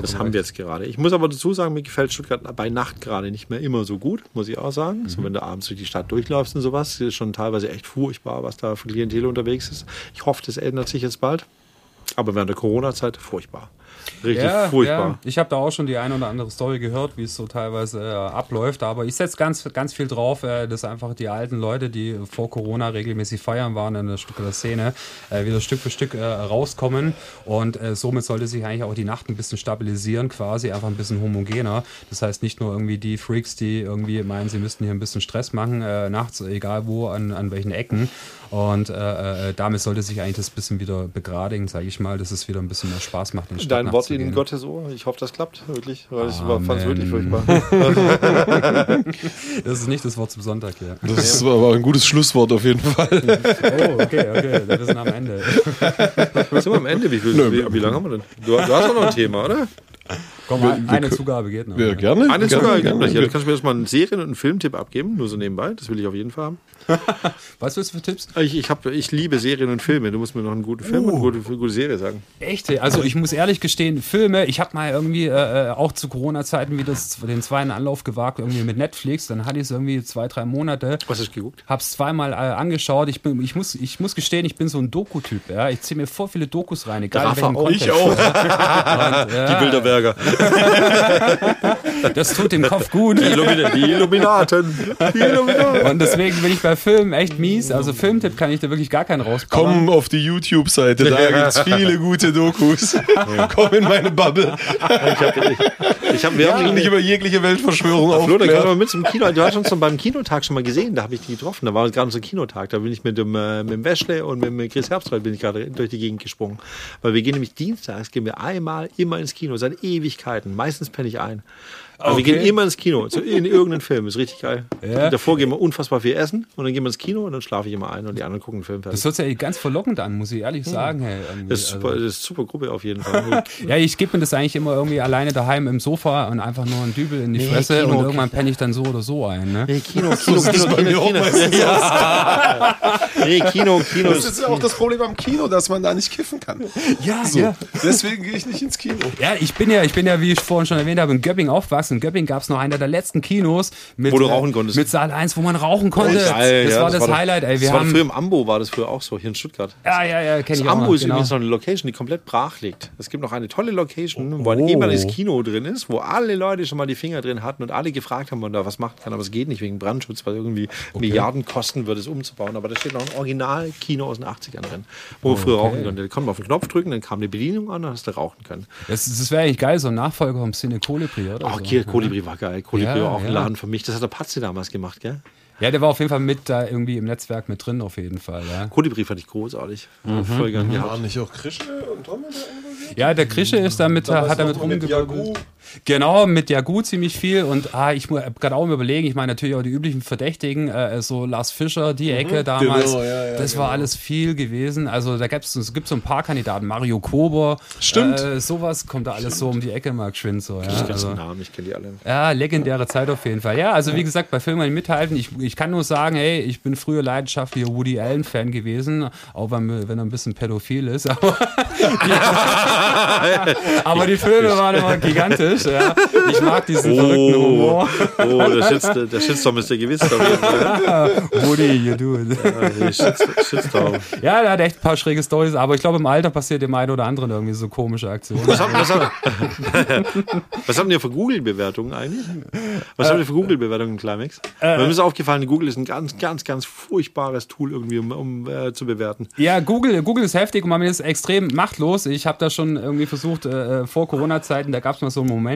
das haben wir jetzt gerade. Ich muss aber dazu sagen, mir gefällt Stuttgart bei Nacht gerade nicht mehr immer so gut, muss ich auch sagen. Mhm. So, wenn du abends durch die Stadt durchläufst und sowas, ist schon teilweise echt furchtbar, was da für Klientel unterwegs ist. Ich hoffe, das ändert sich jetzt bald. Aber während der Corona-Zeit furchtbar. Richtig ja, furchtbar. Ja. Ich habe da auch schon die eine oder andere Story gehört, wie es so teilweise äh, abläuft. Aber ich setze ganz, ganz viel drauf, äh, dass einfach die alten Leute, die vor Corona regelmäßig feiern waren in der Stuttgarter Szene, äh, wieder Stück für Stück äh, rauskommen. Und äh, somit sollte sich eigentlich auch die Nacht ein bisschen stabilisieren, quasi einfach ein bisschen homogener. Das heißt nicht nur irgendwie die Freaks, die irgendwie meinen, sie müssten hier ein bisschen Stress machen, äh, nachts, egal wo, an, an welchen Ecken. Und damit sollte sich eigentlich das bisschen wieder begradigen, sage ich mal, dass es wieder ein bisschen mehr Spaß macht. In Dein Wort in Gottes Ohr. Ich hoffe, das klappt wirklich, weil ich fand es wirklich furchtbar. [laughs] das ist nicht das Wort zum Sonntag, ja. Das war ein gutes Schlusswort auf jeden Fall. [laughs] Oh, okay, okay. Wir sind am Ende. [laughs] Sind wir am Ende? Wie, viel, wie, wie lange haben wir denn? Du, du hast doch noch ein Thema, oder? Komm, wir, eine wir, Zugabe geht noch. Ja, gerne. Eine gerne, Zugabe gerne. geht noch. Ja, kannst du mir jetzt mal einen Serien- und einen Filmtipp abgeben, nur so nebenbei. Das will ich auf jeden Fall haben. [laughs] Was willst du für Tipps? Ich, ich, hab, ich liebe Serien und Filme. Du musst mir noch einen guten Film uh. und eine gute, gute Serie sagen. Echt? Also ich muss ehrlich gestehen, Filme, ich habe mal irgendwie äh, äh, auch zu Corona-Zeiten wieder den zweiten Anlauf gewagt, irgendwie mit Netflix. Dann hatte ich es irgendwie zwei, drei Monate. Was hast du geguckt? Hab's zweimal äh, angeschaut. Ich, bin, ich, muss, ich muss gestehen, ich bin so ein Doku-Typ. Ja? Ich ziehe mir vor viele Dokus rein, egal Rafa auch. Ich auch. und, ja, Die Bilderberger. das tut dem Kopf gut. Die, Illumina die Illuminaten. Die Illuminaten. Und deswegen bin ich bei Filmen echt mies. Also Filmtipp kann ich da wirklich gar keinen rauskommen. Komm auf die YouTube-Seite, da [laughs] gibt es viele gute Dokus. [laughs] Komm in meine Bubble. Ich hab, ich, ich hab, wir ja, haben nicht über jegliche Weltverschwörung auf. Flo, da können wir mit zum Kino. Du hast uns beim Kinotag schon mal gesehen, da habe ich die getroffen. Da war gerade unser Kinotag. Da bin ich mit dem, äh, mit dem Weschle und mit dem Chris Herbstreit bin ich gerade durch die Gegend gesprungen. Weil wir gehen nämlich dienstags, gehen wir einmal immer ins Kino, seit Ewigkeiten. Meistens penne ich ein. Aber okay. wir gehen immer ins Kino, in irgendeinen Film, ist richtig geil. Ja. Davor gehen wir unfassbar viel essen und dann gehen wir ins Kino und dann schlafe ich immer ein und die anderen gucken einen Film fertig. Das hört sich ja ganz verlockend an, muss ich ehrlich hm. sagen. Hey, das, ist super, also. das ist super Gruppe auf jeden Fall. [laughs] ja, ich gebe mir das eigentlich immer irgendwie alleine daheim im Sofa und einfach nur einen Dübel in die nee, Fresse Kino, und irgendwann penne ich dann so oder so ein. Ne? Nee, Kino, [laughs] Kino, Kino, Kino, Kino, Kino. Ja. [laughs] nee, Kino, Kino. Das ist ja auch das Problem am Kino, dass man da nicht kiffen kann. Ja, so. ja. Deswegen gehe ich nicht ins Kino. Ja, ich bin ja, ich bin ja, wie ich vorhin schon erwähnt habe, in Göpping aufgewachsen. In Göpping gab es noch einer der letzten Kinos mit, wo du rauchen konntest. mit Saal 1, wo man rauchen konnte. Oh, geil, das ja, war das, das war Highlight. Ey, wir das haben war früher im Ambo war das früher auch so, hier in Stuttgart. Ja, ja, ja, kenne ich auch Ambo ist genau. übrigens noch eine Location, die komplett brach liegt. Es gibt noch eine tolle Location, oh. wo ein ehemaliges Kino drin ist, wo alle Leute schon mal die Finger drin hatten und alle gefragt haben, ob man da was machen kann. Aber es geht nicht wegen Brandschutz, weil irgendwie okay. Milliarden kosten würde es umzubauen. Aber da steht noch ein Original-Kino aus den 80ern drin, wo man früher okay. rauchen konnte. Da konnte man auf den Knopf drücken, dann kam die Bedienung an, dann hast du rauchen können. Das, das wäre eigentlich geil, so ein Nachfolger vom Cine Colibri, oder? Ach, so. Colibri war geil. Colibri ja, war auch ein Laden für mich. Das hat der Patze damals gemacht, gell? Ja, der war auf jeden Fall mit da irgendwie im Netzwerk mit drin, auf jeden Fall. Ja. Kodibrief fand ich großartig. Mhm. Voll gern gehabt. Waren nicht auch Krische und Tom da involviert? Ja, der Krische ist damit, Da hat damit mit rumgewirbelt. Genau, mit Jagu ziemlich viel und ah, ich muss gerade auch mal überlegen, ich meine natürlich auch die üblichen Verdächtigen, äh, so Lars Fischer, die Ecke damals, Genau, ja, ja, das war genau. alles viel gewesen. Also da gibt's, es gibt so ein paar Kandidaten, Mario Kober, Stimmt. Äh, sowas kommt da alles so um die Ecke mal geschwind so. Ja, ganzen also, Namen, ich kenne die alle. ja, legendäre Zeit auf jeden Fall. Ja, also wie gesagt, bei Filmen mithalten, ich, ich kann nur sagen, hey, ich bin früher leidenschaftlicher Woody Allen-Fan gewesen, auch wenn, wenn er ein bisschen pädophil ist, aber, [laughs] [laughs] aber die Filme waren immer gigantisch. Ja. Ich mag diesen verrückten Humor. oh der, Shitstorm, der Shitstorm ist ja gewiss. jeden Fall. Woody, you do it. Ja, der Shitstorm. Ja, der hat echt ein paar schräge Stories, aber ich glaube, im Alter passiert dem einen oder anderen irgendwie so komische Aktionen. Was haben, [laughs] was, haben, was haben ihr für Google-Bewertungen eigentlich? Was habt ihr für Google-Bewertungen, Climax? Weil mir ist aufgefallen, Google ist ein ganz, ganz, ganz furchtbares Tool irgendwie, um, um äh, zu bewerten. Ja, Google, Google ist heftig und man ist extrem machtlos. Ich habe da schon irgendwie versucht, äh, vor Corona-Zeiten, da gab es mal so einen Moment,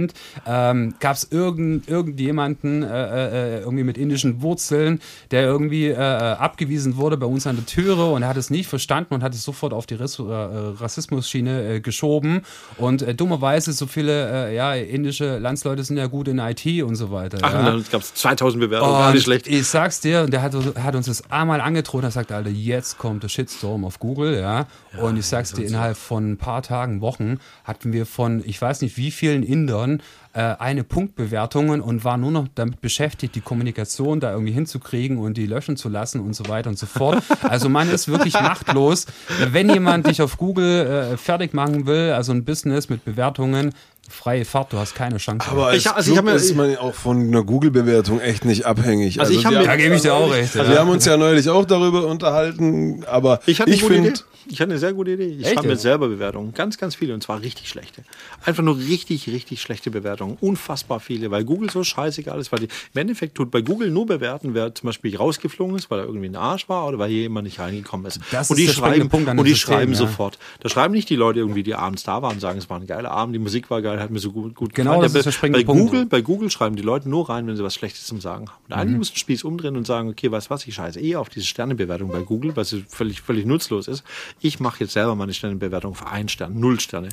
ähm, gab es irgend, irgendjemanden äh, äh, irgendwie mit indischen Wurzeln, der irgendwie äh, abgewiesen wurde bei uns an der Türe und er hat es nicht verstanden und hat es sofort auf die äh, Rassismusschiene äh, geschoben. Und äh, dummerweise, so viele äh, ja, indische Landsleute sind ja gut in IT und so weiter. Ach, ja. und dann gab es 2000 Bewertungen, gar nicht schlecht. Ich sag's dir, und der hat, hat uns das einmal angedroht, er sagt, Alter, jetzt kommt der Shitstorm auf Google, ja. und ich sag's dir, innerhalb von ein paar Tagen, Wochen hatten wir von, ich weiß nicht wie vielen Indern, äh, eine Punktbewertungen und war nur noch damit beschäftigt, die Kommunikation da irgendwie hinzukriegen und die löschen zu lassen und so weiter und so fort. Also man ist wirklich machtlos. Wenn jemand dich auf Google äh, fertig machen will, also ein Business mit Bewertungen, freie Fahrt, du hast keine Chance. Aber als Ich- also ich Club hab mir- ist man auch von einer Google-Bewertung echt nicht abhängig. Also ich hab wir, mir- da gebe ich dir auch recht. wir Ja. haben uns ja neulich auch darüber unterhalten, aber Ich hatte eine ich gute finde, Idee. Ich hatte eine sehr gute Idee. Ich Echt schreibe mir selber Bewertungen. Ganz, ganz viele. Und zwar richtig schlechte. Einfach nur richtig, richtig schlechte Bewertungen. Unfassbar viele, weil Google so scheißegal ist. Weil die, im Endeffekt tut bei Google nur bewerten, wer zum Beispiel rausgeflogen ist, weil er irgendwie ein Arsch war oder weil hier jemand nicht reingekommen ist. Das und ist die schreiben, Punkt an und die System, schreiben ja. sofort. Da schreiben nicht die Leute irgendwie, die abends da waren und sagen, es war ein geiler Abend, die Musik war geil, hat mir so gut, gut Genau, gefallen. das ist bei, der springende bei Punkt. Google, bei Google schreiben die Leute nur rein, wenn sie was Schlechtes zum Sagen haben. Und Mhm. einige müssen den Spieß umdrehen und sagen, okay, weißt du was, ich scheiße eh auf diese Sternebewertung bei Google, weil sie völlig, völlig nutzlos ist. Ich mache jetzt selber meine Sternebewertung für einen Stern, null Sterne.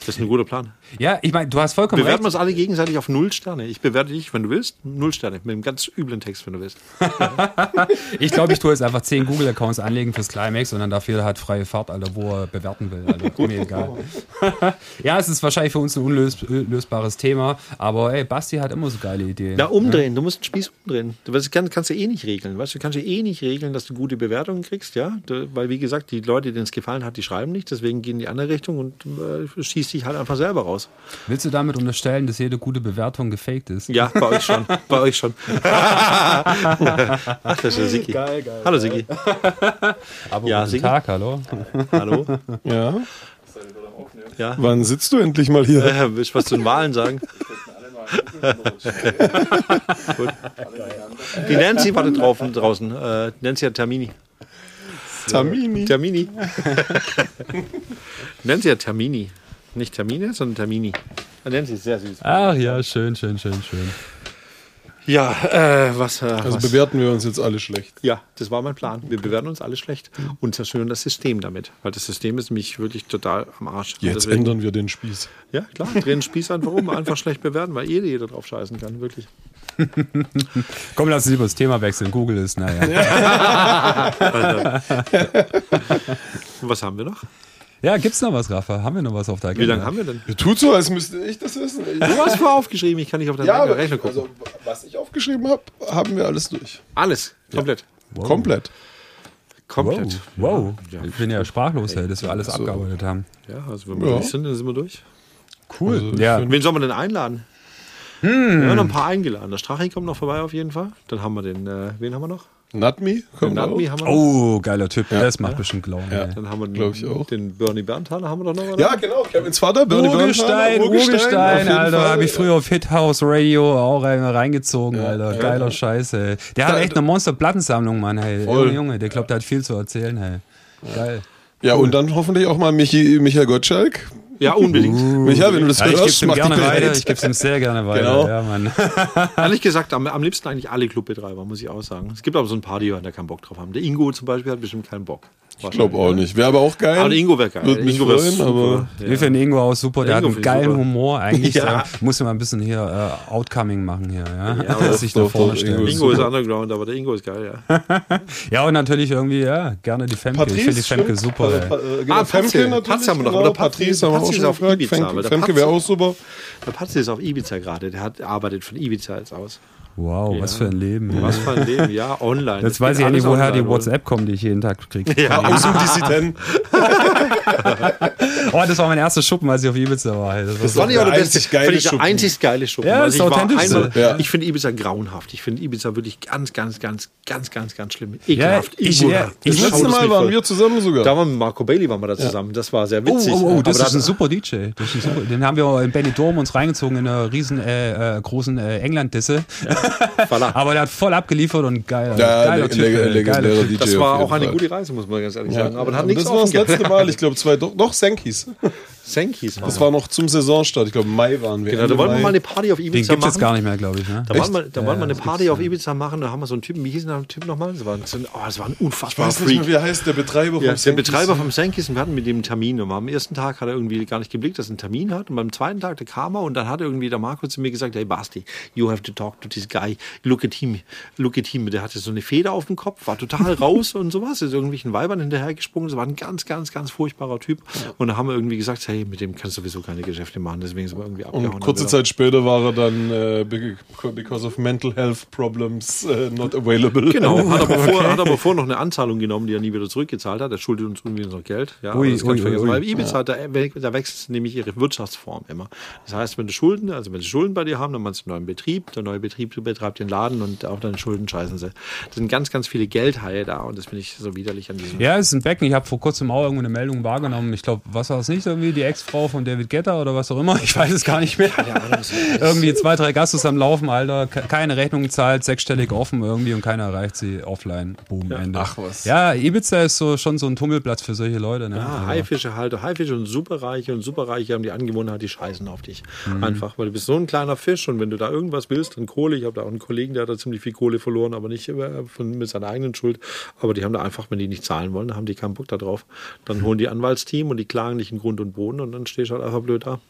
Das ist ein guter Plan. Ja, ich meine, du hast vollkommen Bewerten wir recht. uns alle gegenseitig auf null Sterne. Ich bewerte dich, wenn du willst, null Sterne. Mit einem ganz üblen Text, wenn du willst. [laughs] Ich glaube, ich tue jetzt einfach zehn Google-Accounts anlegen fürs Climax und dann darf jeder halt freie Fahrt, Alter, wo er bewerten will. Alter. Mir egal. [laughs] ja, es ist wahrscheinlich für uns ein unlösbares Thema, aber ey, Basti hat immer so geile Ideen. Na, umdrehen. Du musst den Spieß umdrehen. Du weißt, kann, kannst du eh nicht regeln. Weißt du, kannst du eh nicht regeln, dass du gute Bewertungen kriegst, ja? Weil, wie gesagt, die Leute, denen es gefallen hat, die schreiben nicht. Deswegen gehen die andere Richtung und äh, schießt dich halt einfach selber raus. Willst du damit unterstellen, dass jede gute Bewertung gefaked ist? Ja, bei euch schon. bei euch schon. [laughs] Ach, das ist der Siki. Geil, geil, Hallo, Siki. Aber Ja, guten Sigi. Tag, hallo. Hallo. ja, Ja. wann sitzt du endlich mal hier? Äh, willst du was zu den Wahlen sagen? [laughs] Gut. Die Nancy wartet drauf, draußen. Äh, Nancy hat Termini. Tamini. Termini. [laughs] Nancy hat Termini. Nicht Termine, sondern Termini. Ah, Nancy ist sehr süß. Ach ja, schön, schön, schön, schön. Ja, äh, was, äh, Also was? bewerten wir uns jetzt alle schlecht. Ja, das war mein Plan. Wir bewerten uns alle schlecht und zerstören das System damit. Weil das System ist nämlich wirklich total am Arsch. Jetzt deswegen- ändern wir den Spieß. Ja, klar, drehen den Spieß einfach um, einfach schlecht bewerten, weil jeder, jeder drauf scheißen kann, wirklich. [laughs] Komm, lass uns lieber das Thema wechseln. Google ist, naja. [laughs] [laughs] Was haben wir noch? Ja, gibt's noch was, Rafa? Haben wir noch was auf der Wie Agenda? lange haben wir denn? Tut so, als müsste ich das wissen. Ich, Du hast vorher aufgeschrieben, ich kann nicht auf deinen ja, aber Rechner gucken. also, was ich aufgeschrieben habe, haben wir alles durch. Alles, komplett. Komplett. Komplett. Wow. Ja. Ich bin ja sprachlos, ey, dass wir alles so. abgearbeitet haben. Ja, also wenn wir Ja. durch sind, dann sind wir durch. Cool. Also, ja. Wen soll man denn einladen? Hm. Wir haben noch ein paar eingeladen. Der Strachi kommt noch vorbei auf jeden Fall. Dann haben wir den, äh, wen haben wir noch? Natmi Den kommt haben wir. Oh, geiler Typ. Das macht bestimmt Glauben. Ja. Dann haben wir den, ich auch. den Bernie Berntaler haben wir doch noch. Oder? Ja, genau. Kevins Vater, Bernie Urgestein, Bernstein. Urgestein, Alter. Habe ich früher auf Hithouse Radio auch rein- reingezogen, Alter. Geiler Scheiß, ey. Der hat echt eine Monster-Plattensammlung, Mann, hey. Voll. Junge, Junge, der glaubt, der hat viel zu erzählen, hey. Geil. Ja, und dann hoffentlich auch mal Michi, Michael Gottschalk Ja, unbedingt. Micha, wenn du das Ja, ich hörst, gebe ihm mach gerne weiter. Ich gebe ihm sehr gerne weiter. Genau. Ja, Mann. [laughs] Ehrlich gesagt, am, am liebsten eigentlich alle Clubbetreiber, muss ich auch sagen. Es gibt aber so ein paar, die da keinen Bock drauf haben. Der Ingo zum Beispiel hat bestimmt keinen Bock. Ich glaube auch nicht. Wäre aber auch geil. Aber der Ingo wäre geil. Würde Der mich Ingo freuen, aber- Ja. Wir finden Ingo auch super. Der Ingo hat einen geilen super. Humor eigentlich. [laughs] Ja. Der muss ja mal ein bisschen hier äh, Outcoming machen hier. Ja, Ja, [laughs] Dass sich da doch, vorne doch, stellen. Ingo Ingo ist Underground, aber der Ingo ist geil, ja. [laughs] Ja, und natürlich irgendwie, ja, gerne die Femke. ich finde die Femke super. Also. Pa- äh, genau, Ah, Femke natürlich, Patze haben wir noch, genau. oder Patrice haben wir auch ist schon auf gefragt. Ibiza, Femke, der Femke wäre auch super. Der Patze ist auf Ibiza gerade. Der hat, arbeitet von Ibiza jetzt aus. Wow, was für ein Leben. ey. Was für ein Leben, ja, [laughs] online. Jetzt Das weiß ich ja nicht, woher die online, WhatsApp kommen, die ich jeden Tag kriege. Ja. Aus [laughs] dem. Oh, das war mein erster Schuppen, als ich auf Ibiza war. Das war Das ich auch der einzig beste, geile ich der Schuppen. einzig geile Schuppen. Ja, Also ist ich war einmal- Ja. Ich finde Ibiza grauenhaft. Ich finde Ibiza wirklich ganz, ganz, ganz, ganz, ganz, ganz schlimm. Ja, Ekelhaft. ich- Irgendwo- ja, das ich- Das letzte Mal waren voll. wir zusammen sogar. Da waren wir mit Marco Bailey waren wir da zusammen. Das war sehr Oh, witzig. oh, oh, das Aber ist da- ein super DJ. Das ist ein super, den haben wir in Benidorm uns reingezogen in einer riesen äh, äh, großen äh, England-Disse. [laughs] Aber der hat voll abgeliefert und geiler, Ja, geiler legendärer geiler. Das war Reise, muss man ganz ehrlich Ja, sagen. Aber das hat aber nichts das war das offen gehabt. letzte Mal. Ich glaube, zwei, doch, doch Senkis. Senkis Das war noch zum Saisonstart. Ich glaube, Mai waren wir. Genau, da wollten wir mal eine Party auf Den Ibiza gibt es jetzt machen. gar nicht mehr, glaube ich. Ne? Da wollten wir, da Ja, wollten wir eine Party auf. Ibiza machen. Da haben wir so einen Typen, wie hieß der Typ nochmal? Das war, ein, oh, das war ein Ich unfassbarer weiß nicht mehr, Freak. wie er heißt, der Betreiber Ja, vom der Senkis. Betreiber vom Senkis und wir hatten mit dem einen Termin. Und am ersten Tag hat er irgendwie gar nicht geblickt, dass er einen Termin hat. Und beim zweiten Tag, da kam er und dann hat irgendwie der Marco zu mir gesagt, hey Basti, you have to talk to this guy. Look at him. Look at him. Der hatte so eine Feder auf dem Kopf, war total [laughs] raus und sowas. Ist irgendwelchen Weibern hinterhergesprungen. Das war ein ganz, ganz, ganz furchtbarer Typ. Und da haben wir irgendwie gesagt, hey, mit dem kannst du sowieso keine Geschäfte machen. Deswegen sind wir irgendwie abgehauen. Und kurze Zeit später war er dann, äh, be- because of mental health problems, äh, not available. Genau, hat aber, vor, hat aber vor noch eine Anzahlung genommen, die er nie wieder zurückgezahlt hat. Er schuldet uns irgendwie noch Geld. Ja, Ui, das kann ui, ich vergessen. ui, ui. Weil Ibiza, da, da wechselt nämlich ihre Wirtschaftsform immer. Das heißt, wenn du Schulden, also wenn sie Schulden bei dir haben, dann machst du einen neuen Betrieb. Der neue Betrieb betreibt den Laden und auf deine Schulden scheißen sie. Da sind ganz, ganz viele Geldhaie da und das finde ich so widerlich an diesem. Ja, es ist ein Becken. Ich habe vor kurzem auch irgendwo eine Meldung wahrgenommen. Ich glaube, was war es nicht? Irgendwie die Ex-Frau von David Guetta oder was auch immer. Ich weiß es gar nicht mehr. [laughs] irgendwie zwei, drei Gastos am Laufen, Alter. Ke- Keine Rechnung zahlt, sechsstellig offen irgendwie und keiner erreicht sie offline. Boom, Ende. ach was. Ja, Ibiza ist so schon so ein Tummelplatz für solche Leute. Ne? Ja, Aber- Haifische halt, Haifische und Superreiche und Superreiche haben die Angewohnheit, die scheißen auf dich. Mhm. Einfach, weil du bist so ein kleiner Fisch und wenn du da irgendwas willst, dann Kohle, ich habe da auch einen Kollegen, der hat da ziemlich viel Kohle verloren, aber nicht äh, von, mit seiner eigenen Schuld. Aber die haben da einfach, wenn die nicht zahlen wollen, haben die keinen Bock da drauf. Dann holen die Anwaltsteam und die klagen dich in Grund und Boden und dann stehst du halt einfach blöd da.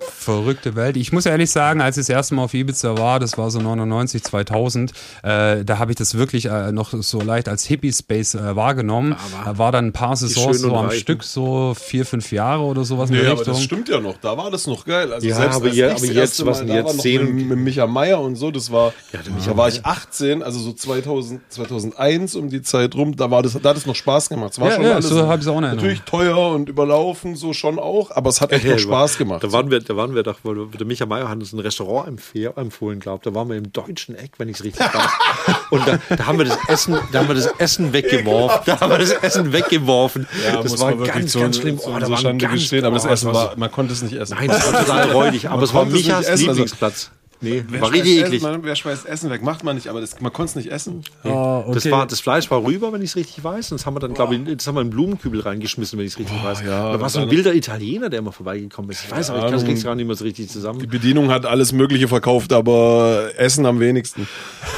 Verrückte Welt. Ich muss ehrlich sagen, als ich das erste Mal auf Ibiza war, das war so 99, 2000, äh, da habe ich das wirklich äh, noch so leicht als Hippie-Space äh, wahrgenommen. Da war dann ein paar Saisons so am Reichen. Stück, so vier, fünf Jahre oder sowas in Nee, der aber Richtung. das stimmt ja noch. Da war das noch geil. Also Ja, selbst aber ich aber das jetzt, erste was Mal da jetzt, zehn mit, mit Micha Meier und so, das war, der da Micha war ich 18, also so 2000, 2001 um die Zeit rum, da war das, da hat es noch Spaß gemacht. Es war Ja, schon ja, alles so hab ich's auch in Erinnerung. natürlich teuer und überlaufen, so schon auch, aber es hat echt noch Spaß gemacht. Da waren wir, da waren wir doch, weil der Micha Meier hat uns ein Restaurant empfohlen, glaubt. Da waren wir im deutschen Eck, wenn ich es richtig weiß. [laughs] Und da, da haben wir das Essen, da haben wir das Essen weggeworfen. Da haben wir das Essen weggeworfen. Ja, das war ganz, so, ganz schlimm. So, Oh, so da waren Schande ganz, gestehen, aber das oh, Essen war man konnte es nicht essen. Nein, das war total räudig. Aber es war es Michas also- Lieblingsplatz. Nee, Wer war schmeißt richtig Essen, eklig. man, wer schmeißt Essen weg? Macht man nicht, aber das, man konnte es nicht essen. Oh, okay. Das, war, das Fleisch war rüber, wenn ich es richtig weiß. Und das haben wir dann, glaube ich, das haben wir in Blumenkübel reingeschmissen, wenn ich es richtig weiß. ja, da war so ein wilder Italiener, der immer vorbeigekommen ist. Ich weiß, aber ich Ahnung. gar nicht mehr so richtig Die zusammen. Bedienung hat alles Mögliche verkauft, aber Essen am wenigsten.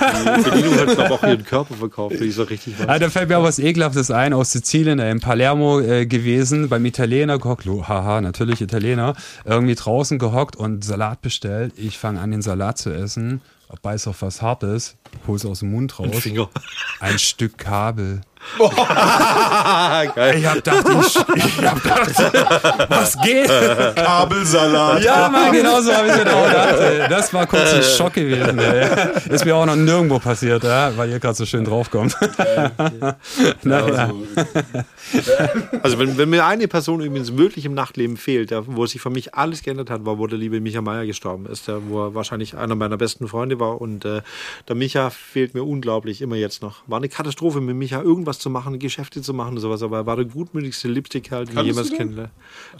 Die Bedienung hat, glaube ich, auch ihren Körper verkauft, wenn ich so richtig weiß. Ah, da fällt mir auch was Ekelhaftes ein aus Sizilien, äh, in Palermo äh, gewesen, beim Italiener gehockt, haha, natürlich Italiener, irgendwie draußen gehockt und Salat bestellt. Ich fange an, den Salat zu essen, beiß auf was Hartes, hol's aus dem Mund raus. Finger. Ein Stück Kabel. Ah, geil. Ich hab gedacht, ich, ich hab gedacht, was geht? Kabelsalat. Ja, Mann, genau so habe ich mir auch gedacht. ey. Das war kurz ein Schock gewesen. Ey. Ist mir auch noch nirgendwo passiert, ja, weil ihr gerade so schön draufkommt. naja. [laughs] Also wenn, wenn mir eine Person übrigens wirklich im Nachtleben fehlt, der, wo sich für mich alles geändert hat, war, wo der liebe Micha Meier gestorben ist, der, wo er wahrscheinlich einer meiner besten Freunde war. Und äh, der Micha fehlt mir unglaublich immer jetzt noch. War eine Katastrophe mit Micha. Irgendwas was zu machen, Geschäfte zu machen und sowas. Aber er war der gutmütigste Lipstick-Kerl, den ich jemals kennengelernt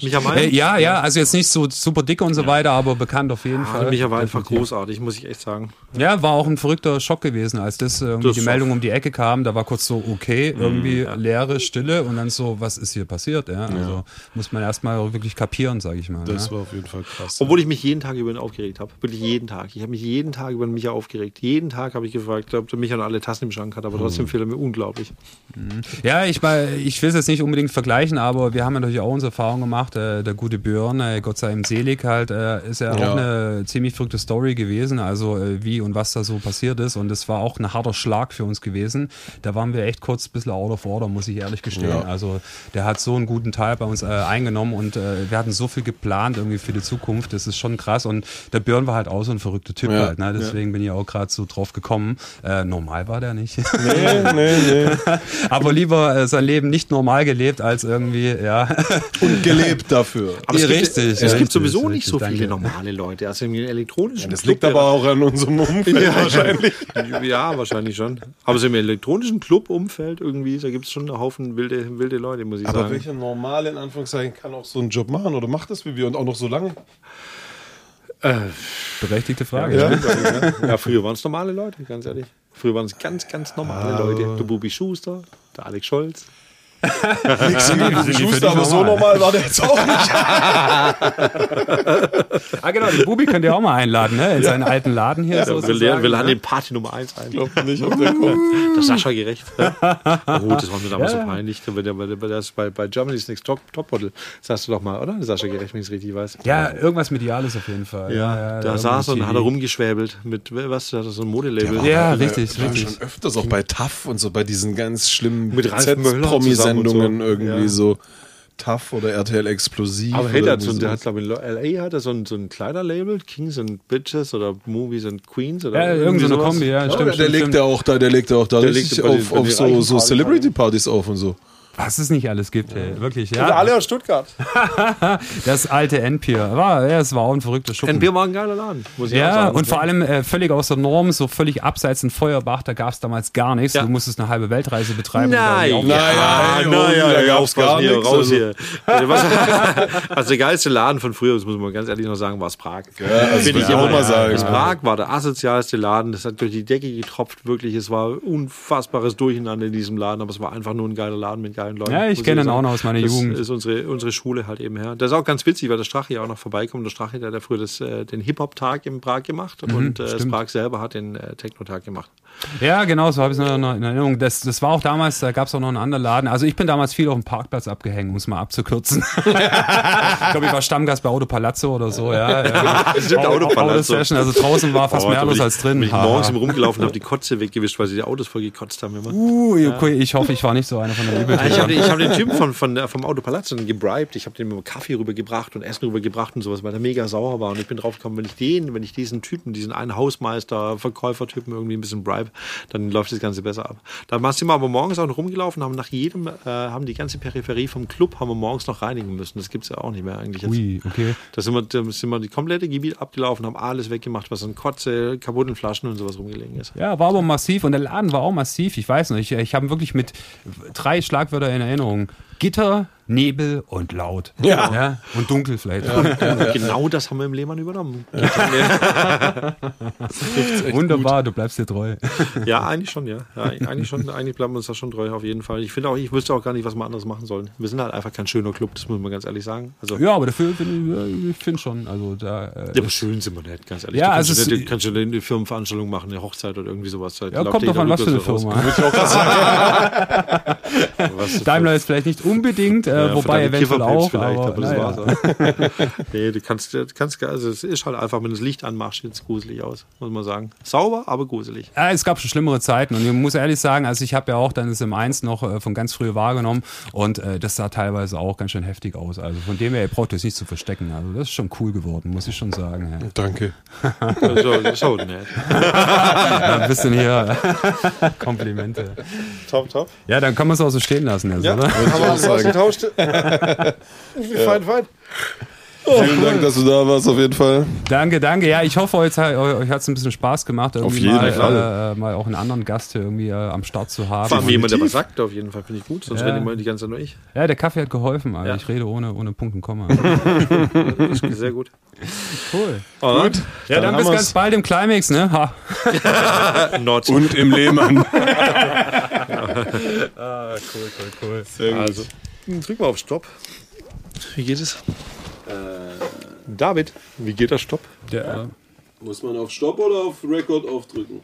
Micha May? Äh, ja, ja, also jetzt nicht so super dick und so ja. weiter, aber bekannt auf jeden ja, Fall. Micha war einfach großartig, muss ich echt sagen. Ja, war auch ein verrückter Schock gewesen, als das irgendwie das die Meldung um die Ecke kam. Da war kurz so, okay, mhm, irgendwie ja. leere Stille und dann so, was ist hier passiert? Ja, also muss man erstmal wirklich kapieren, sage ich mal. Das war auf jeden Fall krass. Obwohl ich mich jeden Tag über ihn aufgeregt habe. Wirklich jeden Tag. Ich habe mich jeden Tag über Micha aufgeregt. Jeden Tag habe ich gefragt, ob der Micha noch alle Tassen im Schrank hat, aber trotzdem mhm. fehlt er mir unglaublich. Mhm. Ja, ich, ich will es jetzt nicht unbedingt vergleichen, aber wir haben natürlich auch unsere Erfahrung gemacht. Äh, der gute Björn, äh, Gott sei ihm selig halt, äh, ist ja, ja, auch eine ziemlich verrückte Story gewesen, also äh, wie und was da so passiert ist. Und es war auch ein harter Schlag für uns gewesen. Da waren wir echt kurz ein bisschen out of order, muss ich ehrlich gestehen. Ja. Also der hat so einen guten Teil bei uns äh, eingenommen und äh, wir hatten so viel geplant irgendwie für die Zukunft. Das ist schon krass. Und der Björn war halt auch so ein verrückter Typ ja. halt. Ne? Deswegen bin ich auch gerade so drauf gekommen. normal war der nicht. Nee, nee, nee. [laughs] Aber lieber sein Leben nicht normal gelebt als irgendwie, ja. [laughs] Und gelebt dafür. Aber es richtig. Gibt, es richtig, gibt sowieso richtig, nicht so viele normale Leute. Also im elektronischen ja, Das Club liegt aber auch an unserem [laughs] Umfeld ja, wahrscheinlich. Ja, wahrscheinlich schon. Aber so im elektronischen Club-Umfeld irgendwie, da gibt es schon einen Haufen wilde, wilde Leute, muss ich aber sagen. Aber welcher normale, in Anführungszeichen, kann auch so einen Job machen oder macht das wie wir und auch noch so lange? Äh, Berechtigte Frage. Ja, ja. ja früher waren es normale Leute, ganz ehrlich. Früher waren es ganz, ganz normale ah. Leute. Der Bubi Schuster, der Alex Scholz. [laughs] Nix gegen Schuster, aber so normal war der jetzt auch nicht. ah, genau, den Bubi könnt ihr auch mal einladen, ne? In seinen alten Laden hier. Ja, so wir, wir laden ne? den Party Nummer 1 ein. Glaubt nicht, ob der kommt. Das Sascha gerecht. Ne? Oh, das war mir damals ja. so peinlich. Bei, der, bei, das, bei, bei Germany's Next Top, Top Model sagst du doch mal, oder? Sascha gerecht, wenn ich es richtig weiß. Ja, irgendwas Mediales auf jeden Fall. Ja, ja da saß er und hat er rumgeschwäbelt mit, was, er so ein Modelabel. Ja, richtig, richtig. schon öfters auch bei TAF und so, bei diesen ganz schlimmen mit Promisendungen so. irgendwie ja. so Tough oder RTL Explosiv. Aber hey, der hat, so, der hat glaube ich, in LA hat er so ein, so ein Kleiderlabel, Kings and Bitches oder Movies and Queens oder Ja, irgendwie so eine Kombi, ja. Stimmt, der, stimmt, der legt ja auch da, der legt ja auch da der richtig auf, auf so, so Celebrity-Partys auf und so. Was es nicht alles gibt, ey. wirklich. Ja. Also alle aus Stuttgart. [laughs] das alte Endpier. War, ja, es war auch ein verrückter Schuppen. Endpier war ein geiler Laden, muss ich ja, auch sagen. Und vor allem äh, völlig aus der Norm, so völlig abseits in Feuerbach, da gab es damals gar nichts. Ja. Du musstest eine halbe Weltreise betreiben. Nein, um naja, naja, da gab es gar nichts. Raus also. hier. also [laughs] der geilste Laden von früher, das muss man ganz ehrlich noch sagen, war es Prag. Ja, also Will ich auch mal sagen. Das Prag war der asozialste Laden. Das hat durch die Decke getropft, wirklich. Es war unfassbares Durcheinander in diesem Laden, aber es war einfach nur ein geiler Laden mit geilen Leuten. Ja, ich kenne den auch noch aus meiner das Jugend. Das ist unsere, unsere Schule halt eben her. Das ist auch ganz witzig, weil der Strache ja auch noch vorbeikommt. Der Strache, der hat ja früher das, äh, den Hip-Hop-Tag in Prag gemacht mhm, und äh, das Prag selber hat den äh, Techno-Tag gemacht. Ja, genau, so habe ich es noch in Erinnerung. Das, das war auch damals, da gab es auch noch einen anderen Laden. Also ich bin damals viel auf dem Parkplatz abgehängt, um es mal abzukürzen. [laughs] ich glaube, ich war Stammgast bei Auto Palazzo oder so, ja. ja. [laughs] Stimmt, Auto Palazzo. Also draußen war fast oh, mehr los als drin. Bin ich morgens im rumgelaufen und habe die Kotze weggewischt, weil sie die Autos voll gekotzt haben immer. Uh, okay, ich hoffe, ich war nicht so einer von der Übeltäter. Ich habe den, hab den Typen von, von, vom Auto Palazzo gebribed. Ich habe den mit Kaffee rübergebracht und Essen rübergebracht und sowas, weil der mega sauer war. Und ich bin drauf gekommen, wenn ich den, wenn ich diesen Typen, diesen einen Hausmeister, Verkäufertypen irgendwie ein bisschen bribe, dann läuft das Ganze besser ab. Da sind wir aber morgens auch noch rumgelaufen, haben nach jedem, äh, haben die ganze Peripherie vom Club haben wir morgens noch reinigen müssen. Das gibt es ja auch nicht mehr eigentlich. Jetzt. Ui, okay. Da sind wir, da sind wir die komplette Gebiet abgelaufen, haben alles weggemacht, was an Kotze, kaputten Flaschen und sowas rumgelegen ist. Ja, war aber massiv und der Laden war auch massiv. Ich weiß nicht, ich, ich habe wirklich mit drei Schlagwörter in Erinnerung. Gitter, Nebel und laut. Ja. ja und dunkel vielleicht. Ja, ja, genau das haben wir im Lehmann übernommen. Wunderbar, gut. du bleibst dir treu. [laughs] Ja, eigentlich schon, ja. eigentlich schon, eigentlich bleiben wir uns da schon treu, auf jeden Fall. Ich finde auch, ich wüsste auch gar nicht, was wir anderes machen sollen. Wir sind halt einfach kein schöner Club, das muss man ganz ehrlich sagen. Also, ja, aber dafür finde ich, ich finde schon. Also da, äh, ja, aber schön sind wir nicht, ganz ehrlich. Ja, du kannst, also du, kannst du eine Firmenveranstaltung machen, eine Hochzeit oder irgendwie sowas. Ja, kommt doch an, was für eine Firma. [laughs] [laughs] Daimler ist vielleicht nicht unbedingt, äh, wobei eventuell auch, vielleicht, aber, aber das war's. [laughs] nee, du kannst, du kannst, also es ist halt einfach, wenn du das Licht anmachst, sieht es gruselig aus, muss man sagen. Sauber, aber gruselig. Ja, es gab schon schlimmere Zeiten und ich muss ehrlich sagen, also ich habe ja auch dann das M1 noch äh, von ganz früh wahrgenommen und äh, das sah teilweise auch ganz schön heftig aus. Also von dem her, ihr braucht es nicht zu verstecken. Also das ist schon cool geworden, muss ich schon sagen. Ja. Danke. [laughs] ist auch nett. [laughs] ja, ein bisschen hier Komplimente. Top, top. Ja, dann kann man es auch so stehen lassen, jetzt, ja, oder? Haben wir ausgetauscht. [laughs] fein, fein. Vielen Dank, dass du da warst, auf jeden Fall. Danke, danke. Ja, ich hoffe, euch, euch hat es ein bisschen Spaß gemacht, irgendwie Auf jeden mal, Fall. Äh, mal auch einen anderen Gast hier irgendwie äh, am Start zu haben. Vor allem jemand, der was sagt, auf jeden Fall, finde ich gut. Sonst Ja. rede ich mal die ganze Zeit nur ich. Ja, der Kaffee hat geholfen, Alter. Ja. Ich rede ohne, ohne Punkt und Komma. Das [laughs] ist sehr gut. cool. Gut. Ja, dann, haben bis wir's. ganz bald im Climax, ne? Ha. [laughs] Und im Lehmann. Ah, cool, cool, cool. Sehr gut. Also, drück mal auf Stopp. Wie geht es? David, wie geht das Stopp? Der, Muss man auf Stopp oder auf Record aufdrücken?